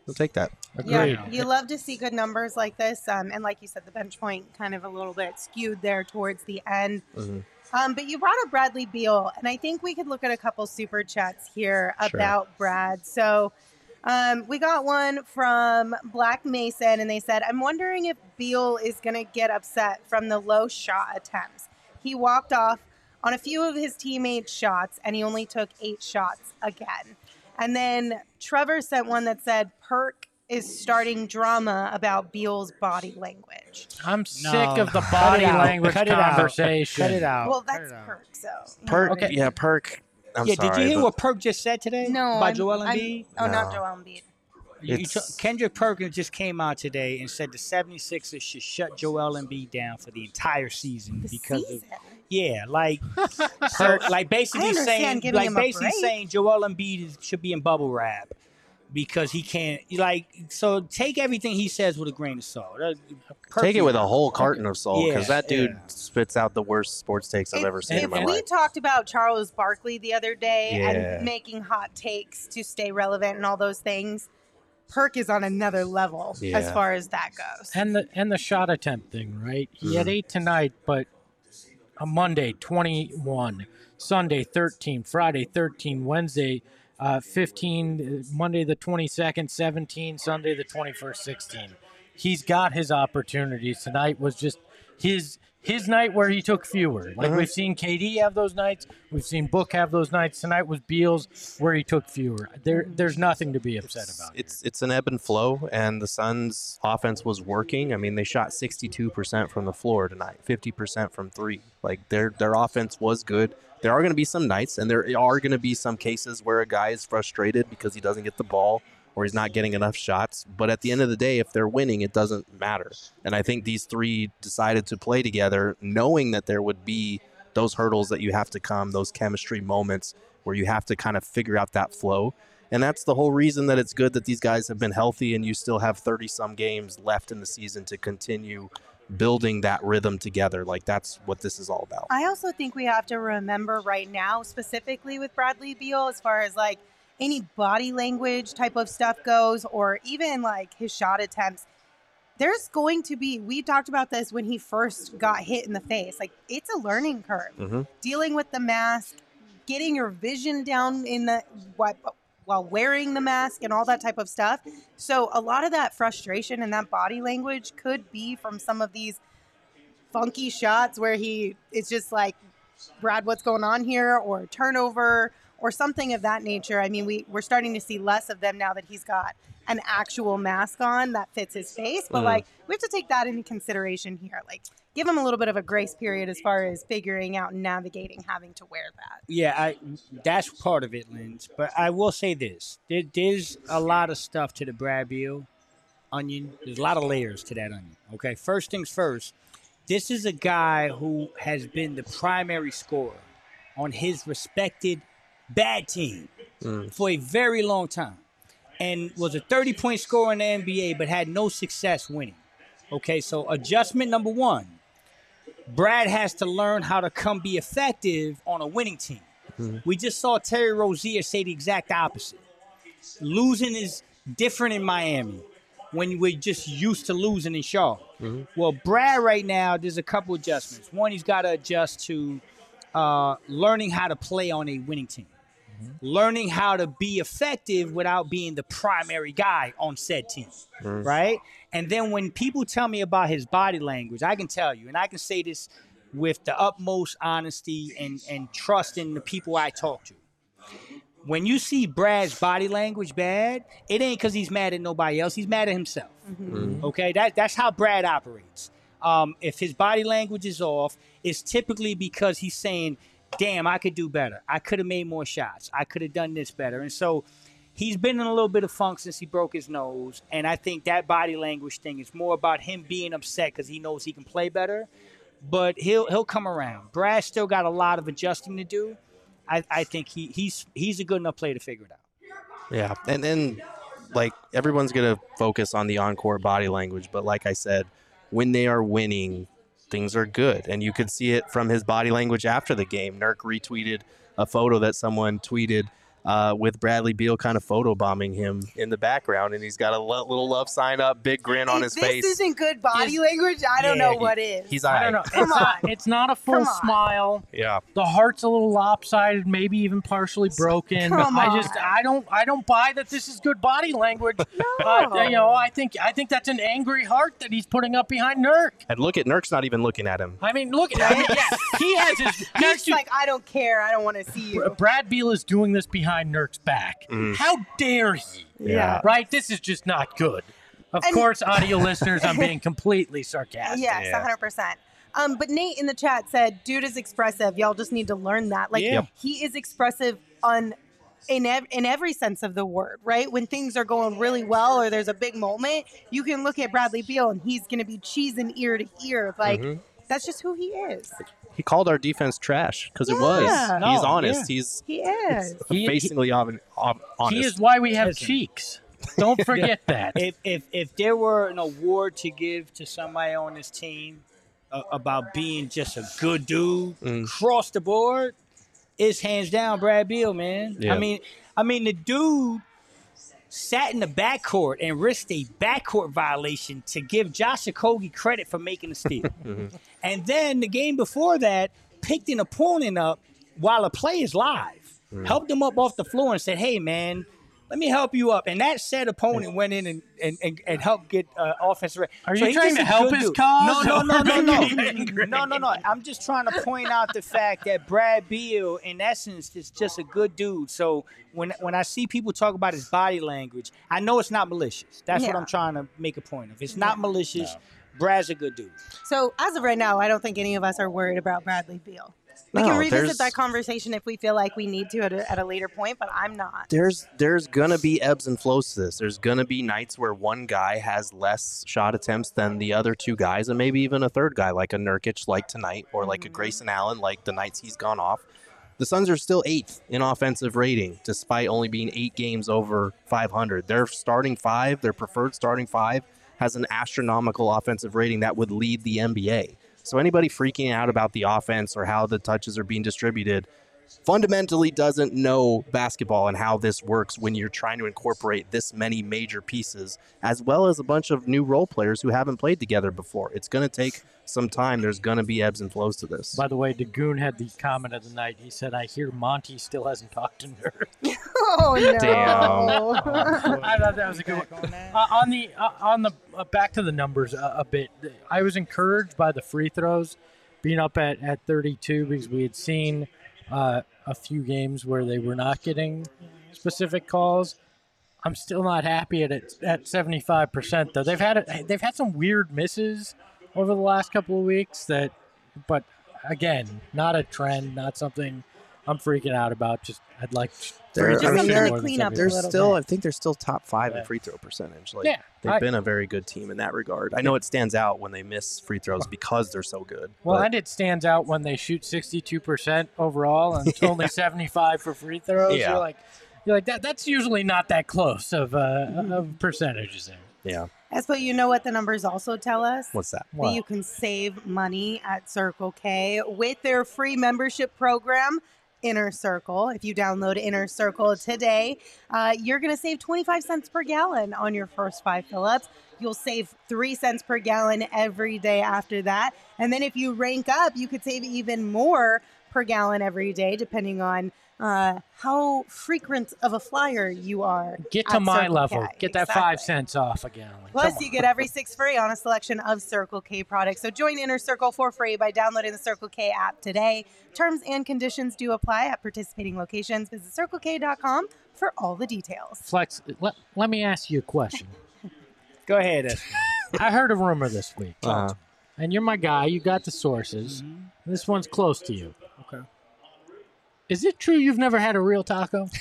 We'll take that. Yeah, you love to see good numbers like this. Um, and like you said, the bench point kind of a little bit skewed there towards the end. Mhm. Um, but you brought up Bradley Beal, and I think we could look at a couple super chats here Sure. about Brad. So um, we got one from Black Mason, and they said, I'm wondering if Beal is going to get upset from the low shot attempts. He walked off on a few of his teammates' shots, and he only took eight shots again. And then Trevor sent one that said Perk is starting drama about Beal's body language. I'm sick of the body it out. language Cut it out. conversation. Cut it out. Well, that's it out. Perk, so. Perk, Okay. yeah, Perk. I'm yeah, sorry. did you hear but- what Perk just said today? No, By I'm- Joel I'm- Embiid. Oh, not No. Joel Embiid. You- you It's- took- Kendrick Perkins just came out today and said the 76ers should shut Joel Embiid down for the entire season The because season. of yeah, like so, like basically understand saying giving like him a basically break. saying Joel Embiid is, should be in bubble wrap because he can't like so take everything he says with a grain of salt. Take it with a whole carton of salt because Yeah, that dude yeah. spits out the worst sports takes I've If- ever seen if in my we life. talked about Charles Barkley the other day Yeah. and making hot takes to stay relevant and all those things, Perk is on another level as far as that goes. And the and the shot attempt thing, right? He had Mhm. eight tonight, but on Monday twenty one, Sunday thirteen, Friday thirteen, Wednesday uh, fifteen, uh, Monday the twenty second seventeen, Sunday the twenty first sixteen. He's got his opportunities. Tonight was just his his night where he took fewer. Like Mhm. we've seen KD have those nights, we've seen Book have those nights. Tonight was Beals where he took fewer. There there's nothing to be upset it's, about. it's it's an ebb and flow, and the Suns' offense was working. I mean, they shot 62% from the floor tonight, 50% from three. Like their their offense was good. There are going to be some nights, and there are going to be some cases where a guy is frustrated because he doesn't get the ball or he's not getting enough shots. But at the end of the day, if they're winning, it doesn't matter. And I think these three decided to play together, knowing that there would be those hurdles that you have to come, those chemistry moments where you have to kind of figure out that flow. And that's the whole reason that it's good that these guys have been healthy and you still have 30 some games left in the season to continue building that rhythm together. Like that's what this is all about. I also think we have to remember right now, specifically with Bradley Beal, as far as like any body language type of stuff goes, or even like his shot attempts. There's going to be, we talked about this when he first got hit in the face. Like, it's a learning curve. Mm-hmm. Dealing with the mask, getting your vision down in the, what, while wearing the mask and all that type of stuff. So, a lot of that frustration and that body language could be from some of these funky shots where he it's just like Brad, what's going on here, or turnover, or something of that nature. I mean, we we're starting to see less of them now that he's got an actual mask on that fits his face. But Mhm. like, we have to take that into consideration here. Like, give him a little bit of a grace period as far as figuring out and navigating having to wear that. Yeah, I that's part of it, Linz. But I will say this: there, there's a lot of stuff to the Brad Beal onion. There's a lot of layers to that onion. Okay, first things first. This is a guy who has been the primary scorer on his respected bad team mm. for a very long time, and was a 30 point scorer in the NBA, but had no success winning. Okay, so adjustment number one. Brad has to learn how to come be effective on a winning team. Mm. We just saw Terry Rozier say the exact opposite. Losing is different in Miami when we're just used to losing in Charlotte. Mm-hmm. Well, Brad right now, there's a couple adjustments. One, he's got to adjust to uh, learning how to play on a winning team, Mm-hmm. learning how to be effective without being the primary guy on said team, mm-hmm. right? And then when people tell me about his body language, I can tell you, and I can say this with the utmost honesty and, and trust in the people I talk to. When you see Brad's body language bad, it ain't because he's mad at nobody else. He's mad at himself. Mm-hmm. Okay, that that's how Brad operates. Um, if his body language is off, it's typically because he's saying, "Damn, I could do better. I could have made more shots. I could have done this better." And so, he's been in a little bit of funk since he broke his nose. And I think that body language thing is more about him being upset because he knows he can play better. But he'll he'll come around. Brad still got a lot of adjusting to do. I, I think he he's he's a good enough player to figure it out. Yeah, and then like everyone's gonna focus on the encore body language, but like I said, when they are winning, things are good, and you could see it from his body language after the game. Nurk retweeted a photo that someone tweeted uh, with Bradley Beal kind of photobombing him in the background, and he's got a lo- little love sign up, big grin on his this face. This isn't good body He's- language, I don't Yeah, know he- what is. He's I don't know. Come it's, not, on. it's not a full smile. Yeah. The heart's a little lopsided, maybe even partially broken. Come I just. I don't I don't buy that this is good body language. Uh, you know, I think I think that's an angry heart that he's putting up behind Nurk. And look at Nurk's not even looking at him. I mean, look at I mean, yeah, he has his He's like, I don't care. I don't want to see you. Brad Beal is doing this behind Nurk's back. Mhm. How dare he? Yeah. Right? This is just not good. Of And- course, audio listeners, I'm being completely sarcastic. Yes, Yeah. 100%. Um, but Nate in the chat said, "Dude is expressive. Y'all just need to learn that. Like Yeah. He is expressive on in ev- in every sense of the word. Right? When things are going really well or there's a big moment, you can look at Bradley Beal and he's going to be cheesing ear to ear. Like Mhm. that's just who he is. He called our defense trash because it Yeah. was. No, he's honest. yeah. He's He is. He- basically hon- hon- honest. He is why we have Listen. cheeks. Don't forget that. if if if there were an award to give to somebody on this team uh, about being just a good dude Mm. across the board, it's hands down Brad Beal, man. Yeah. I mean, I mean the dude sat in the backcourt and risked a backcourt violation to give Josh Okogie credit for making the steal, Mm-hmm. and then the game before that picked an opponent up while a play is live, Mm. helped him up off the floor and said, "Hey, man." Let me help you up, and that said opponent went in and and, and, and helped get uh, offensive. re- Are So you trying to help his dude. cause, No, no, no, no, no, making him angry? no, no, no. I'm just trying to point out the fact that Brad Beal, in essence, is just a good dude. So when when I see people talk about his body language, I know it's not malicious. That's what I'm trying to make a point of. It's not malicious. Brad's a good dude. So as of right now, I don't think any of us are worried about Bradley Beal. We No, can revisit that conversation if we feel like we need to at a, at a later point, but I'm not. there's there's gonna be ebbs and flows to this. There's gonna be nights where one guy has less shot attempts than the other two guys, and maybe even a third guy like a Nurkic like tonight, or like a mm-hmm. Grayson Allen like the nights he's gone off. The Suns are still eighth in offensive rating, despite only being eight games over 500. Their starting five, their preferred starting five, has an astronomical offensive rating that would lead the NBA. So anybody freaking out about the offense or how the touches are being distributed fundamentally doesn't know basketball and how this works when you're trying to incorporate this many major pieces as well as a bunch of new role players who haven't played together before. It's going to take some time. There's going to be ebbs and flows to this. By the way, Dagoon had the comment of the night. He said, "I hear Monty still hasn't talked to Nurk." Oh no! Damn. I thought that was a good one. Uh, on the uh, on the uh, back to the numbers a, a bit. I was encouraged by the free throws being up at, at 32 because we had seen uh, a few games where they were not getting specific calls. I'm still not happy at it at 75 percent though. They've had a, they've had some weird misses over the last couple of weeks that, but again, not a trend, not something I'm freaking out about. Just I'd like. They're- Just I mean, they're- to clean up a They're still, bit. I think they're still top five Yeah. in free throw percentage. Like Yeah, they've I- been a very good team in that regard. I know it stands out when they miss free throws because they're so good. Well, but- and it stands out when they shoot 62% overall and only 75 for free throws. Yeah. You're like, you're like that. That's usually not that close of uh, of percentages there. yeah. That's what you know what the numbers also tell us. What's that? that you can save money at Circle K with their free membership program, Inner Circle. If you download Inner Circle today, uh, you're going to save 25 cents per gallon on your first five fill ups. You'll save three cents per gallon every day after that. And then if you rank up, you could save even more per gallon every day, depending on uh, how frequent of a flyer you are. Get to my Circle level. K. Get that Exactly. five cents off a gallon. Plus, you get every six free on a selection of Circle K products. So join Inner Circle for free by downloading the Circle K app today. Terms and conditions do apply at participating locations. Visit CircleK.com for all the details. Flex, let, let me ask you a question. Go ahead. Esther. I heard a rumor this week, Uh-huh. and you're my guy. You got the sources. Mm-hmm. This one's close to you. Okay. Is it true you've never had a real taco?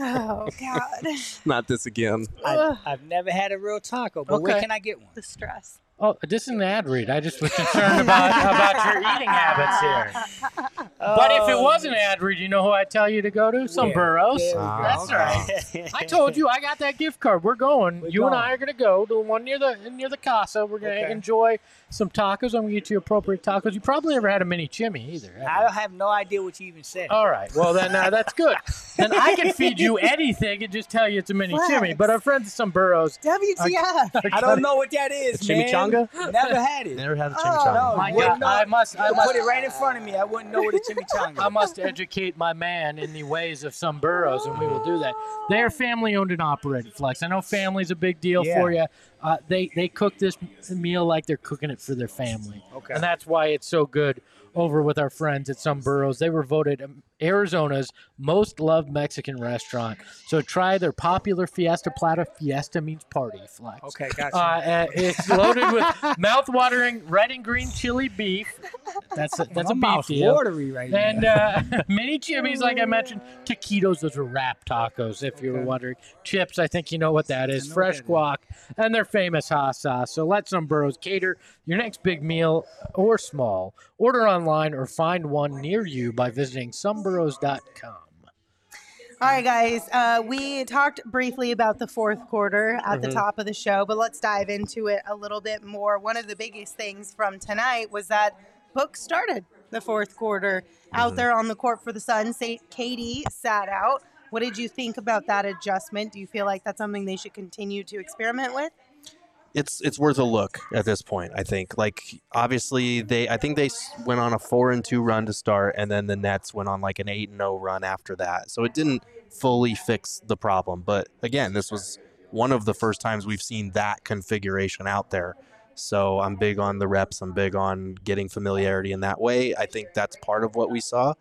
Oh, God. Not this again. I've, I've never had a real taco, but where Okay. can I get one? the stress. Oh, this is an ad read. I just was concerned about about your eating habits here. But if it was an ad read, you know who I tell you to go to? Some Yeah. burros. There we Ah, go. That's right. I told you I got that gift card. We're going. We're you and going. I are gonna go to the one near the near the casa. We're gonna Okay. enjoy some tacos. I'm gonna get you appropriate tacos. You probably never had a mini chimney either. have I you? don't have no idea what you even said. All right. Well, then uh, that's good. then I can feed you anything and just tell you it's a mini Flex. chimney. But our friends at Someburros. WTF? I don't know what that is, A chimichanga? man. Never had it. Never had a Oh, chimichanga. no. My Wouldn't God, know. I must. I You must put it right in front of me. I wouldn't know what a chimichanga. I must educate my man in the ways of Someburros, and we will do that. They are family owned and operated, Flex. I know family's a big deal Yeah. for you. Uh, they they cook this meal like they're cooking it for their family, Okay. and that's why it's so good. Over with our friends at Someburros, they were voted Arizona's most loved Mexican restaurant. So try their popular Fiesta platter. Fiesta means party, Flex. Okay, gotcha. Uh, it's loaded with mouth-watering red and green chili beef. That's a, that's My a beef deal. watery right. And uh, mini chimneys, like I mentioned, taquitos, those are wrap tacos, if you were wondering. Chips, I think you know what that is. Fresh guac, and their famous hot sauce. So let Someburros cater your next big meal or small. Order online or find one near you by visiting someburros.com. All right, guys. Uh, we talked briefly about the fourth quarter at the Mhm. top of the show, but let's dive into it a little bit more. One of the biggest things from tonight was that Book started the fourth quarter out there on the court for the Suns. Say KD sat out. What did you think about that adjustment? Do you feel like that's something they should continue to experiment with? It's it's worth a look at this point. I think. Like obviously they, I think they went on a four and two run to start, and then the Nets went on like an eight and zero run after that. So it didn't fully fix the problem. But again, this was one of the first times we've seen that configuration out there. So I'm big on the reps. I'm big on getting familiarity in that way. I think that's part of what we saw.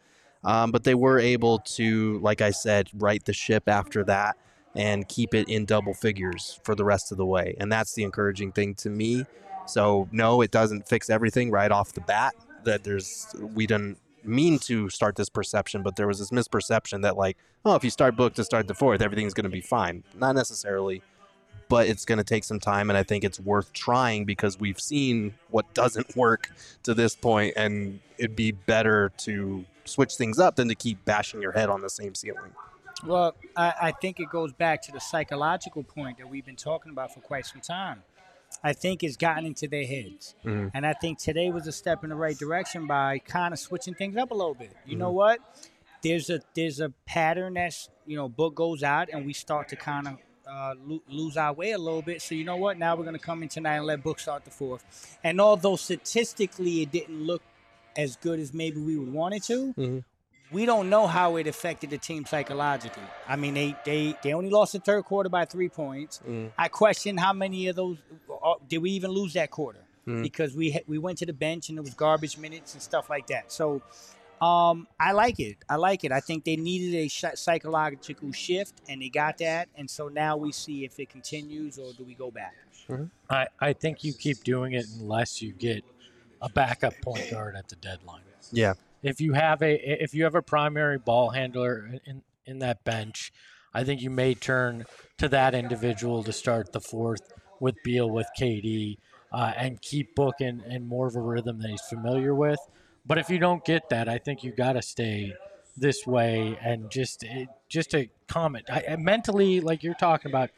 Um, but they were able to, like I said, right the ship after that and keep it in double figures for the rest of the way. And that's the encouraging thing to me. So no, it doesn't fix everything right off the bat. That there's we didn't mean to start this perception, but there was this misperception that like, oh, if you start book to start the fourth, everything's going to be fine. Not necessarily, but it's going to take some time, and I think it's worth trying because we've seen what doesn't work to this point, and it'd be better to switch things up than to keep bashing your head on the same ceiling. Well, I, I think it goes back to the psychological point that we've been talking about for quite some time. I think it's gotten into their heads. Mhm. And I think today was a step in the right direction by kind of switching things up a little bit. You know Mhm. what? There's a there's a pattern that's you know book goes out and we start to kind of uh, lo- lose our way a little bit. So you know what? Now we're gonna come in tonight and let book start the fourth. And although statistically it didn't look as good as maybe we would want it to, Mhm. We don't know how it affected the team psychologically. I mean, they they they only lost the third quarter by three points. Mm. I question how many of those uh, did we even lose that quarter Mm. because we we went to the bench and it was garbage minutes and stuff like that. So. Um, I like it. I like it. I think they needed a psychological shift, and they got that. And so now we see if it continues or do we go back. I, I think you keep doing it unless you get a backup point guard at the deadline. Yeah. If you have a if you have a primary ball handler in in that bench, I think you may turn to that individual to start the fourth with Beal with KD uh, and keep Book in, in more of a rhythm that he's familiar with. But if you don't get that, I think you got to stay this way and just it, just a comment. I, I- mentally, like you're talking about,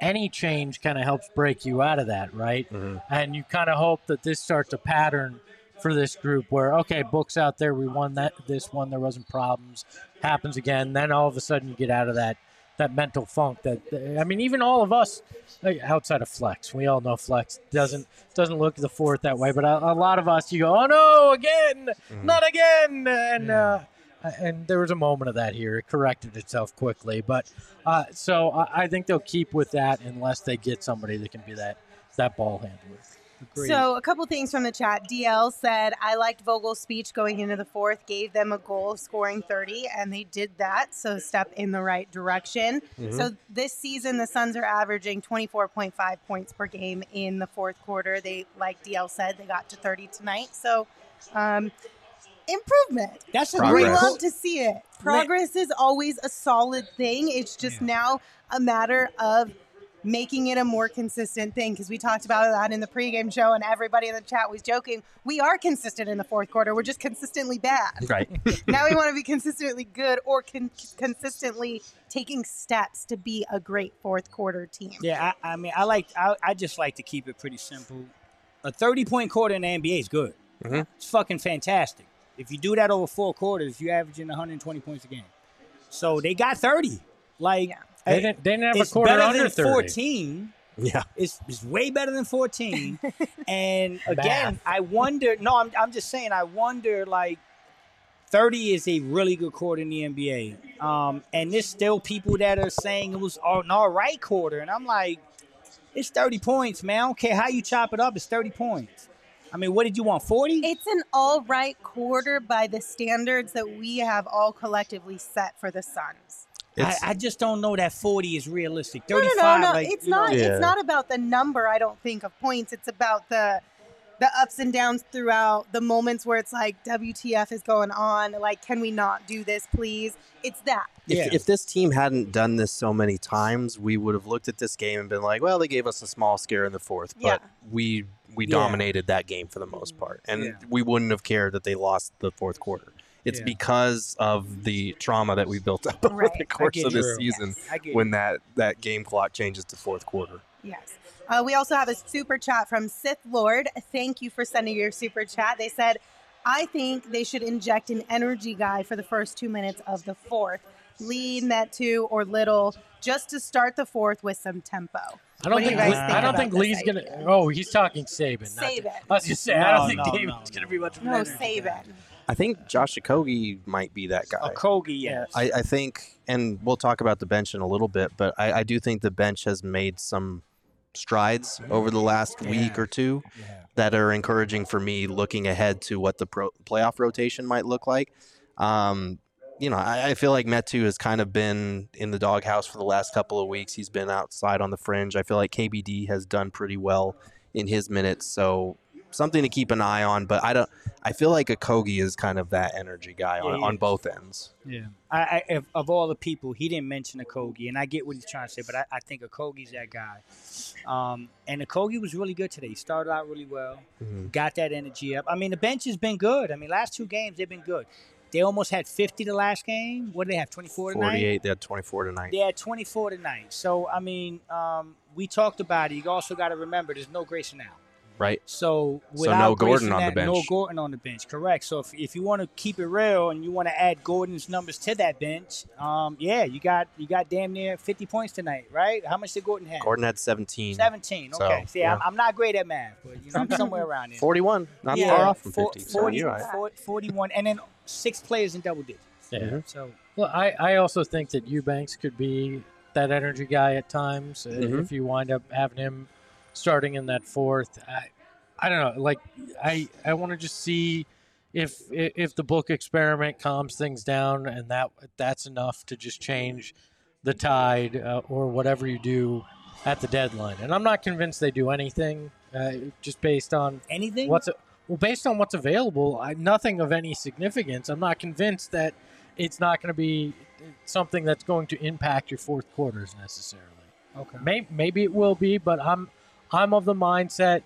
any change kind of helps break you out of that, right? Mm-hmm. And you kind of hope that this starts a pattern for this group where okay, books out there, we won that this one, there wasn't problems, happens again, then all of a sudden you get out of that that mental funk that I mean even all of us like, outside of Flex, we all know Flex doesn't doesn't look the fourth that way, but a, a lot of us you go, "Oh no, again, not again." And uh and there was a moment of that here. It corrected itself quickly, but uh, so I, I think they'll keep with that unless they get somebody that can be that that ball handler. So, a couple things from the chat. DL said, I liked Vogel's speech going into the fourth, gave them a goal of scoring 30, and they did that. So, step in the right direction. Mhm. So, this season, the Suns are averaging 24.5 points per game in the fourth quarter. They, like DL said, they got to 30 tonight. So, um, improvement. That's we love to see it. Progress is always a solid thing. It's just now a matter of making it a more consistent thing because we talked about that in the pregame show and everybody in the chat was joking. We are consistent in the fourth quarter. We're just consistently bad. Right. now we want to be consistently good or con- consistently taking steps to be a great fourth quarter team. Yeah, I, I mean, I like. I, I just like to keep it pretty simple. A thirty-point quarter in the NBA is good. Mhm. It's fucking fantastic. If you do that over four quarters, you're averaging 120 points a game. So they got 30. Like They didn't- they didn't have a it's quarter better under than 30. 14. Yeah. It's, it's way better than 14. and again, Math. I wonder. No, I'm, I'm just saying. I wonder. Like, 30 is a really good quarter in the NBA. Um, and there's still people that are saying it was an all right quarter, and I'm like, it's 30 points, man. I don't care how you chop it up. It's 30 points. I mean, what did you want? 40? It's an all right quarter by the standards that we have all collectively set for the Suns. I, I just don't know that 40 is realistic. No, 35, no, no, no. like, it's you know- not. It's not about the number. I don't think of points. It's about the the ups and downs throughout the moments where it's like WTF is going on. Like, can we not do this, please? It's that. If, if this team hadn't done this so many times, we would have looked at this game and been like, "Well, they gave us a small scare in the fourth, but Yeah. we we Yeah. dominated that game for the most part, and Yeah. we wouldn't have cared that they lost the fourth quarter." It's Yeah. because of the trauma that we built up over Right. the course get of you. this season I get when that that game clock changes to fourth quarter. Yes. Uh, we also have a super chat from Sith Lord. Thank you for sending your super chat. They said, I think they should inject an energy guy for the first two minutes of the fourth. Lead Metu or Little just to start the fourth with some tempo. I don't What do think you guys I don't think Lee's idea? gonna. Oh, he's talking Saben. not- Saben. I was just saying. I don't think no, Damon's no, gonna be much. of No, energy guy. Saben. I think Josh Okogie might be that guy. Okogie, yes. I, I think, and we'll talk about the bench in a little bit, but I, I do think the bench has made some strides over the last week or two that are encouraging for me looking ahead to what the pro, playoff rotation might look like. Um, you know, I, I feel like Metu has kind of been in the doghouse for the last couple of weeks. He's been outside on the fringe. I feel like KBD has done pretty well in his minutes, so something to keep an eye on. But I don't. I feel like Okogie is kind of that energy guy on, he on both ends. Yeah. I, I if, of all the people, he didn't mention Okogie, and I get what he's trying to say, but I, I think Okogie's that guy. Um, and Okogie was really good today. He started out really well, Mhm. got that energy up. I mean, the bench has been good. I mean, last two games they've been good. They almost had 50 the last game. What did they have? 24 tonight. 48. They had 24 tonight. They had 24 tonight. So I mean, um, we talked about it. You also got to remember, there's no Grayson now. Right. So So no Gordon Grayson on the at- No bench. Gordon on the bench. Correct. So if, if you want to keep it real and you want to add Gordon's numbers to that bench, um, yeah, you got you got damn near 50 points tonight, right? How much did Gordon have? Gordon had 17. 17. So, Okay. See, yeah. I'm, I'm not great at math, but you know, I'm somewhere around there. 41. Not Yeah, far off from 50. so 40 you're right. four- 41, and then six players in double digits. Yeah. Mhm. So Well, I, I also think that Eubanks could be that energy guy at times uh, Mhm. if you wind up having him starting in that fourth. I, I don't know. Like I I want to just see if if the book experiment calms things down and that that's enough to just change the tide uh, or whatever you do at the deadline. And I'm not convinced they do anything uh, just based on anything. what's well based on what's available I, nothing of any significance i'm not convinced that it's not going to be something that's going to impact your fourth quarters necessarily Okay. May, maybe it will be but i'm i'm of the mindset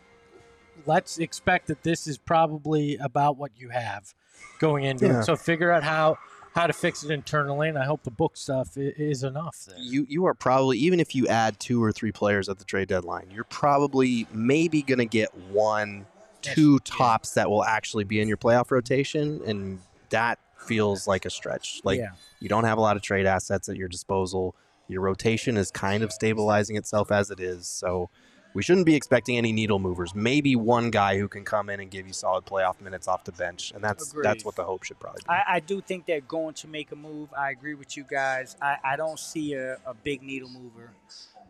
let's expect that this is probably about what you have going into Yeah. it so figure out how how to fix it internally and i hope the book stuff is enough there You you are probably even if you add two or three players at the trade deadline, you're probably maybe going to get one, two tops that will actually be in your playoff rotation, and that feels like a stretch. Like Yeah. you don't have a lot of trade assets at your disposal. Your rotation is kind of stabilizing itself as it is, so we shouldn't be expecting any needle movers. Maybe one guy who can come in and give you solid playoff minutes off the bench, and that's Agreed. that's what the hope should probably be. I, I do think they're going to make a move. I agree with you guys. I, I don't see a, a big needle mover.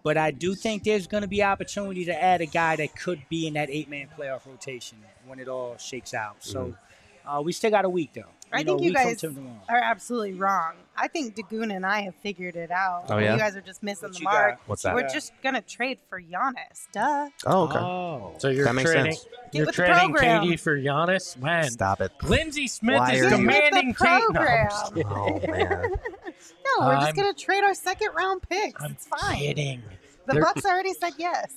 But I do think there's going to be opportunity to add a guy that could be in that eight man playoff rotation when it all shakes out. So uh, we still got a week, though. I know, think you guys are absolutely wrong. I think Dagoon and I have figured it out. Oh, yeah? You guys are just missing What the mark. got? What's that? We're just gonna trade for Giannis. Duh. oh, okay. Oh. so you're That makes trading sense. You're with the trading program. KD for Giannis man Stop it. Lindsey Smith Why is are demanding Get the Kate. No, program. Oh man. No, we're just I'm- gonna trade our second round picks. I'm it's fine. kidding. The They're- Bucks already said yes.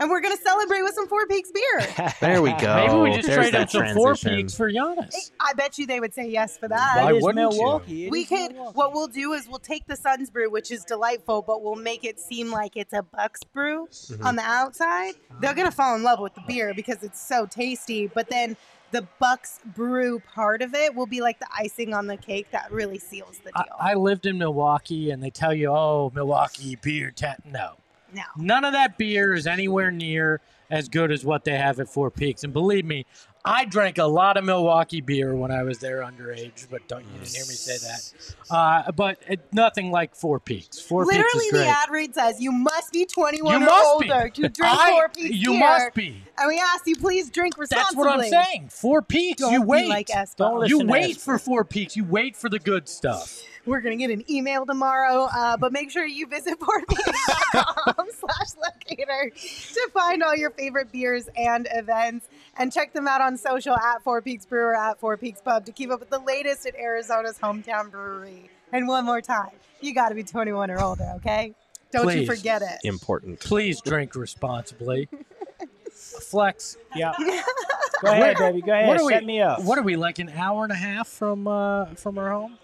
And we're gonna celebrate with some Four Peaks beer. There we go. Maybe we just There's trade that up some four transition. peaks for Giannis. I bet you they would say yes for that. Why It is wouldn't you? Milwaukee. It we is could Milwaukee. what we'll do is we'll take the Suns brew, which is delightful, but we'll make it seem like it's a Bucks brew Mm-hmm. on the outside. They're gonna fall in love with the beer because it's so tasty. But then the Bucks brew part of it will be like the icing on the cake that really seals the I, deal. I lived in Milwaukee, and they tell you, "Oh, Milwaukee beer." Ta-. No, no. none of that beer is anywhere near as good as what they have at Four Peaks. And believe me, I drank a lot of Milwaukee beer when I was there underage, but don't you didn't hear me say that. Uh, but it, nothing like Four Peaks. Four Literally, Peaks is great. the ad read says you must be 21 You or must be. to drink I- Four Peaks you beer. must be. And we ask you please drink responsibly. That's what I'm saying. Four Peaks. Don't you wait. like Don't you wait for Four Peaks. You wait for the good stuff. We're gonna get an email tomorrow, uh, but make sure you visit fourpeaks.com slash locator to find all your favorite beers and events, and check them out on social at Four Peaks Brewer at Four Peaks Pub to keep up with the latest at Arizona's hometown brewery. And one more time, you got to be 21 or older, okay? Don't you forget it. Important. Please drink responsibly. Flex. Yeah. Go ahead, baby. Go ahead. What are we? Set me up. What are we like an hour and a half from uh, from our home?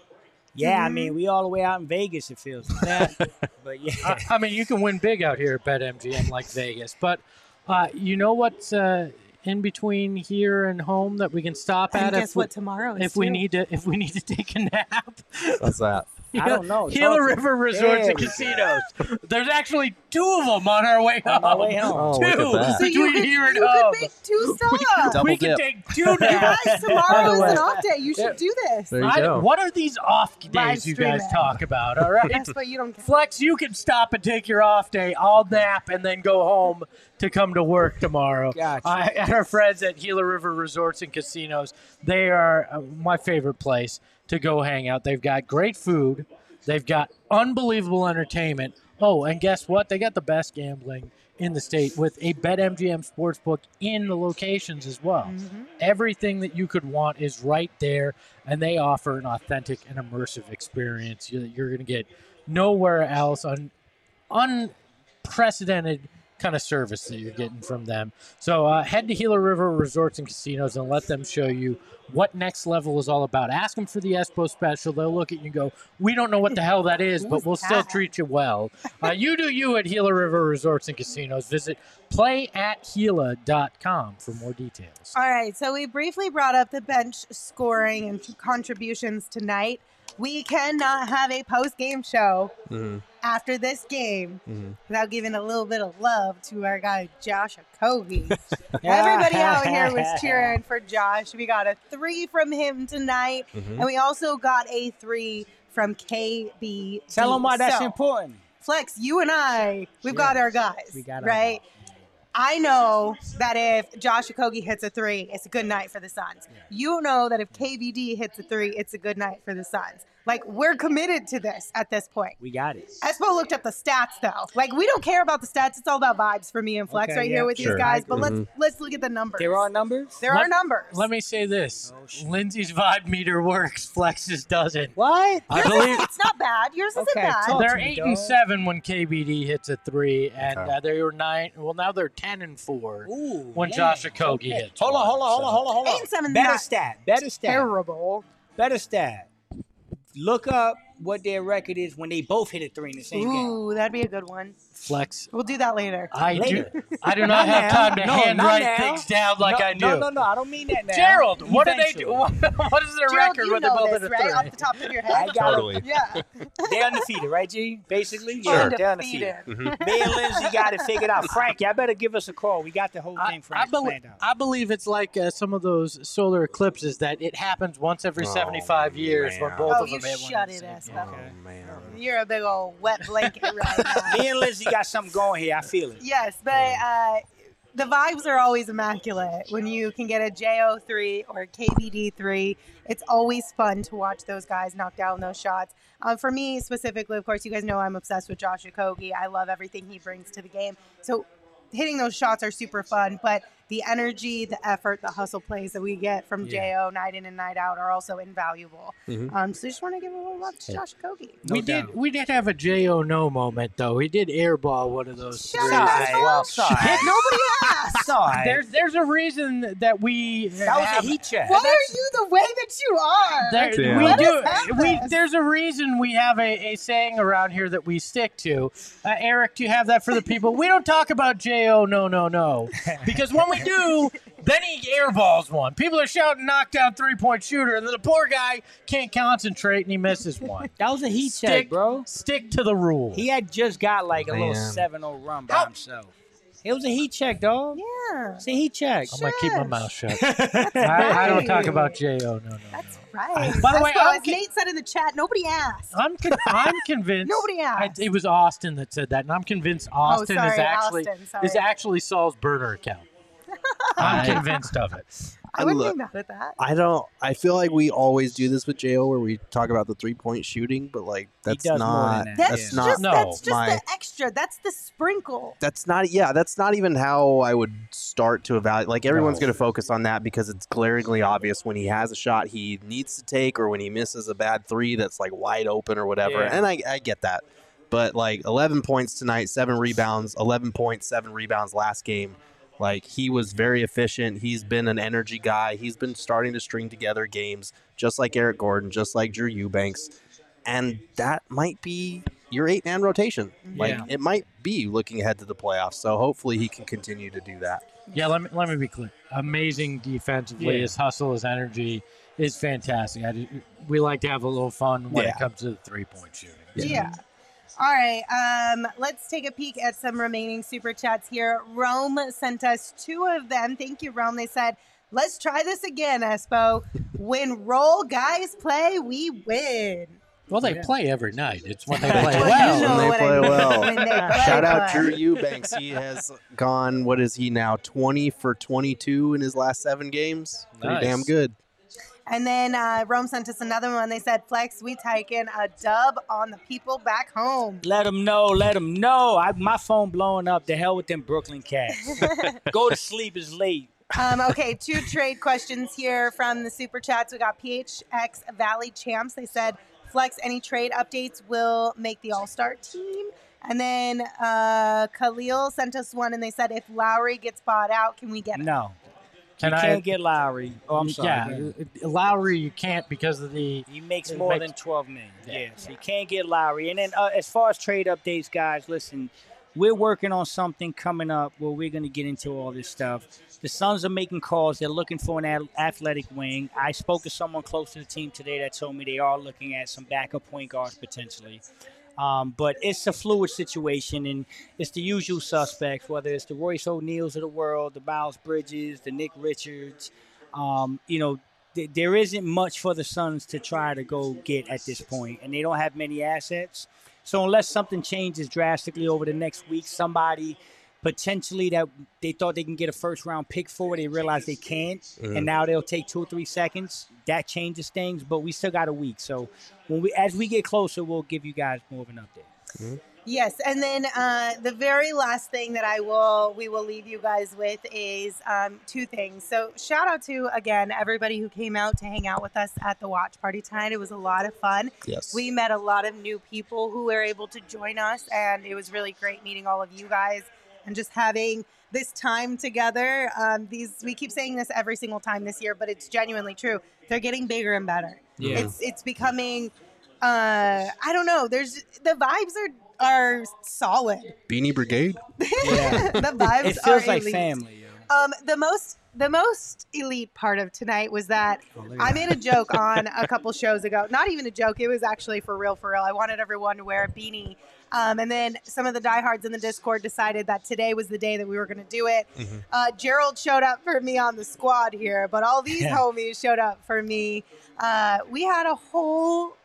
Yeah, I mean, we all the way out in Vegas. It feels like. but yeah, I, I mean, you can win big out here at BetMGM like Vegas, but uh, you know what's uh, in between here and home that we can stop And at guess if we, what tomorrow is if we need to if we need to take a nap. What's that? I don't know. Gila Talk River Resorts and Casinos. There's actually two of them on our way home. On my way home. Oh, two look at that. So you between could, here and you home. could make two stops. Double we can dip. take two You naps. guys, tomorrow is an off day. You should do this. There you I- go. what are these off Live days you guys stream it. talk about? All right. That's what you don't care. Flex, you can stop and take your off day. I'll nap and then go home to come to work tomorrow. Gotcha. I, and our friends at Gila River Resorts and Casinos, they are uh, my favorite place to go hang out. They've got great food, they've got unbelievable entertainment. Oh, and guess what? They got the best gambling in the state with a BetMGM sportsbook in the locations as well. Mm-hmm. Everything that you could want is right there, and they offer an authentic and immersive experience that you're going to get nowhere else on unprecedented kind of service that you're getting from them. So uh, head to Gila River Resorts and Casinos and let them show you what next level is all about. Ask them for the Espo special. They'll look at you and go, "We don't know what the hell that is, but we'll still treat you well." Uh, you do you at Gila River Resorts and Casinos. Visit playatgila.com for more details. All right, so we briefly brought up the bench scoring and contributions tonight. We cannot have a post game show Mhm. after this game Mhm. without giving a little bit of love to our guy Josh Okogie. Everybody out here was cheering for Josh. We got a three from him tonight, Mhm. and we also got a three from KB. Tell him why that's So, important. Flex, you and I, we've got our guys, We got our right? I know that if Josh Okogie hits a three, it's a good night for the Suns. You know that if KBD hits a three, it's a good night for the Suns. Like we're committed to this at this point. We got it. Espo looked up the stats though. Like we don't care about the stats. It's all about vibes for me and Flex Okay, right yeah, here with sure. these guys. But let's let's look at the numbers. There are numbers. there are Let- numbers. Let me say this: Oh, shit. Lindsay's vibe meter works, Flex's doesn't. What? I Yours is- believe it's not bad. Yours isn't Okay, bad. talk- they're to me, eight and seven when KBD hits a three, and Okay. uh, they were nine. Well, now they're ten and four Ooh, when yeah. Josh Okogie Okay. hits. Hold on, one, hold on, hold on, so- hold on, hold on. Eight and seven's Better not stat. Better stat. Terrible. Better stat. Look up what their record is when they both hit a three in the same game. Ooh, that'd be a good one. Flex. We'll do that later. I Later. do. I do not have now. time to No, not handwrite now. things down like no, I do. No, no, no. I don't mean that now. Gerald, what do they do? Eventually. what is their Gerald, record you when they know both this, hit a right? three? Off the top of your I head. got Totally. Yeah. They're undefeated, right, G? Basically, Sure. they're undefeated. Undefeated. Me and Lindsay got to figure it figured out. Frank, y'all better give us a call. We got the whole I, thing I, Frank believe, out. I believe it's like uh, some of those solar eclipses that it happens once every Oh, 75 years when both Oh, of them hit one shut it, the same Espo. Oh man. You're a big old wet blanket right now. Me and Lindsay got something going here. I feel it. Yes, but uh, the vibes are always immaculate when you can get a JO3 or a KBD3. It's always fun to watch those guys knock down those shots. Uh, for me specifically, of course, you guys know I'm obsessed with Josh Okogie. I love everything he brings to the game. So hitting those shots are super fun, but the energy, the effort, the hustle plays that we get from Jo night in and night out are also invaluable. Mhm. Um, so just want to give a little love to Josh Okogie. we did we did have a Jo no moment though. He did airball one of those Shut up. well. Sorry. Nobody asked. Sorry. There's there's a reason that we That was a heat check. Why are you the way that you are? There, Damn. we Let do. We, there's a reason we have a, a saying around here that we stick to. Uh, Eric, do you have that for the people? We don't talk about Jo. No, no, no, because when we do, then he airballs one. People are shouting knockdown three point shooter, and then the poor guy can't concentrate and he misses one. That was a heat Stick, check, bro. Stick to the rule. He had just got like a little Man. 7-0 run by How- himself. It was a heat check, dog. yeah. It's a heat check. I'm gonna keep my mouth shut. That's I, I don't talk about Jo. No, no, no. That's right. By the way, what I'm as ki- Nate said in the chat, nobody asked. I'm con- I'm convinced. Nobody I, asked. it was Austin that said that, and I'm convinced oh, Austin is sorry, actually Austin, sorry. is actually Saul's burner account. I'm convinced of it. I wouldn't look- be mad at that. I don't. I feel like we always do this with Jo, where we talk about the three point shooting, but like that's does more not. than that. That's, That's Yeah. not just No, that's just my- the extra. That's the sprinkle. that's not yeah that's not even how i would start to evaluate like everyone's No. going to focus on that because it's glaringly obvious when he has a shot he needs to take or when he misses a bad three that's like wide open or whatever Yeah. and I, I get that but like 11 points tonight seven rebounds 11 points seven rebounds last game like he was very efficient he's been an energy guy he's been starting to string together games just like eric gordon just like drew eubanks and that might be your eight man rotation. Mm-hmm. Like Yeah. it might be looking ahead to the playoffs. So hopefully he can continue to do that. Yeah, let me let me be clear. Amazing defensively. Yeah. His hustle, his energy is fantastic. I do, we like to have a little fun when Yeah. it comes to the three point shooting. Yeah. All right. Um, let's take a peek at some remaining super chats here. Rome sent us two of them. Thank you, Rome. They said, "Let's try this again, Espo. when role guys play, we win." Well, they Yeah. play every night. It's when they play Well, well. you know When they play I mean. well. When they play Shout out well. Drew Eubanks. He has gone. What is he now? Twenty for twenty-two in his last seven games. Pretty Nice. damn good. And then uh, Rome sent us another one. They said, "Flex, we taking a dub on the people back home." Let them know. Let them know. I, my phone blowing up. The hell with them Brooklyn Cats. Go to sleep. It's late. Um, okay, two trade questions here from the super chats. We got PHX Valley Champs. They said, Flex, any trade updates will make the All Star team. And then uh, Khalil sent us one and they said, if Lowry gets bought out, can we get him? No. You I? can't get Lowry. Oh, I'm sorry. Yeah, Lowry, you can't because of the. He makes more makes- than 12 million. Yeah. Yeah. so you can't get Lowry. And then uh, as far as trade updates, guys, listen, we're working on something coming up where we're going to get into all this stuff. The Suns are making calls. They're looking for an athletic wing. I spoke to someone close to the team today that told me they are looking at some backup point guards potentially. Um, but it's a fluid situation, and it's the usual suspects, whether it's the Royce O'Neales of the world, the Miles Bridges, the Nick Richards. Um, you know, th- there isn't much for the Suns to try to go get at this point, and they don't have many assets. So unless something changes drastically over the next week, somebody potentially that they thought they can get a first round pick for, they realize they can't, Mhm. and now they'll take two or three seconds. That changes things, but we still got a week. So when we as we get closer, we'll give you guys more of an update. Yes, and then uh, the very last thing that I will we will leave you guys with is um, two things. So shout out to again everybody who came out to hang out with us at the watch party tonight. It was a lot of fun. Yes. We met a lot of new people who were able to join us, and it was really great meeting all of you guys and just having this time together. Um, these we keep saying this every single time this year, but it's genuinely true. They're getting bigger and better. Yeah. It's it's becoming. Uh, I don't know. There's the vibes are are solid. Beanie Brigade. Yeah. the vibes it feels are like elite. family. Yo. Um, the most the most elite part of tonight was that Oh, I made a joke on a couple shows ago. Not even a joke. It was actually for real, for real. I wanted everyone to wear a beanie. Um, and then some of the diehards in the Discord decided that today was the day that we were going to do it. Mhm. Uh, Gerald showed up for me on the squad here, but all these homies showed up for me. Uh, we had a whole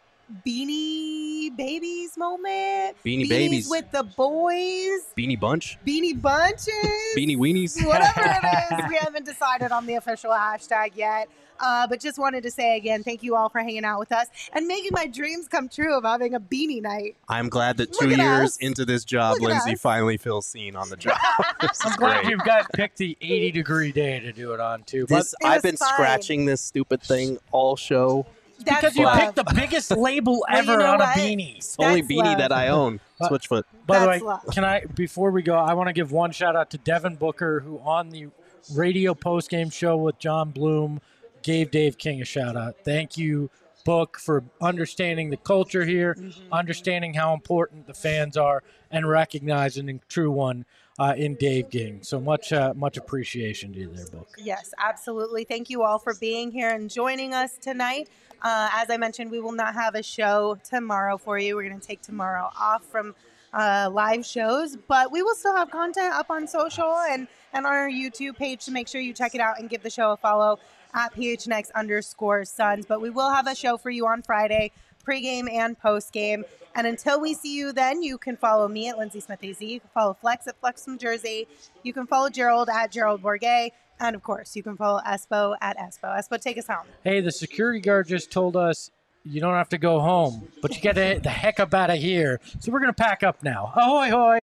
beanie babies moment. Beanie Beanies Babies. with the boys. Beanie Bunch, Beanie bunches. Beanie Weenies. Whatever it is, we haven't decided on the official hashtag yet. Uh, but just wanted to say again, thank you all for hanging out with us and making my dreams come true of having a beanie night. I'm glad that two years us. into this job, Look Lindsay us. finally feels seen on the job. I'm glad great. you guys picked the 80 degree day to do it on too. But This, It I've been fine. scratching this stupid thing all show. That's because you love. picked the biggest label Well, you ever know on what? a beanie. It's the only beanie love. that I own. Switchfoot. By the way, love. can I before we go, I want to give one shout out to Devin Booker, who on the radio post game show with John Bloom gave Dave King a shout out. Thank you, Book, for understanding the culture here, Mm-hmm. understanding how important the fans are, and recognizing a true one uh, in Dave King. So much, uh, much appreciation to you there, Book. Yes, absolutely. Thank you all for being here and joining us tonight. Uh, as I mentioned, we will not have a show tomorrow for you. We're going to take tomorrow off from uh, live shows, but we will still have content up on social and, and on our YouTube page to make sure you check it out and give the show a follow at PHNX underscore Suns. But we will have a show for you on Friday, pregame and postgame. And until we see you then, you can follow me at Lindsay Smith AZ. You can follow Flex at Flex from Jersey. You can follow Gerald at Gerald Bourguet. And of course, you can follow Espo at Espo. Espo, take us home. Hey, the security guard just told us you don't have to go home, but you get the heck up out of here. So we're gonna pack up now. Ahoy, hoy!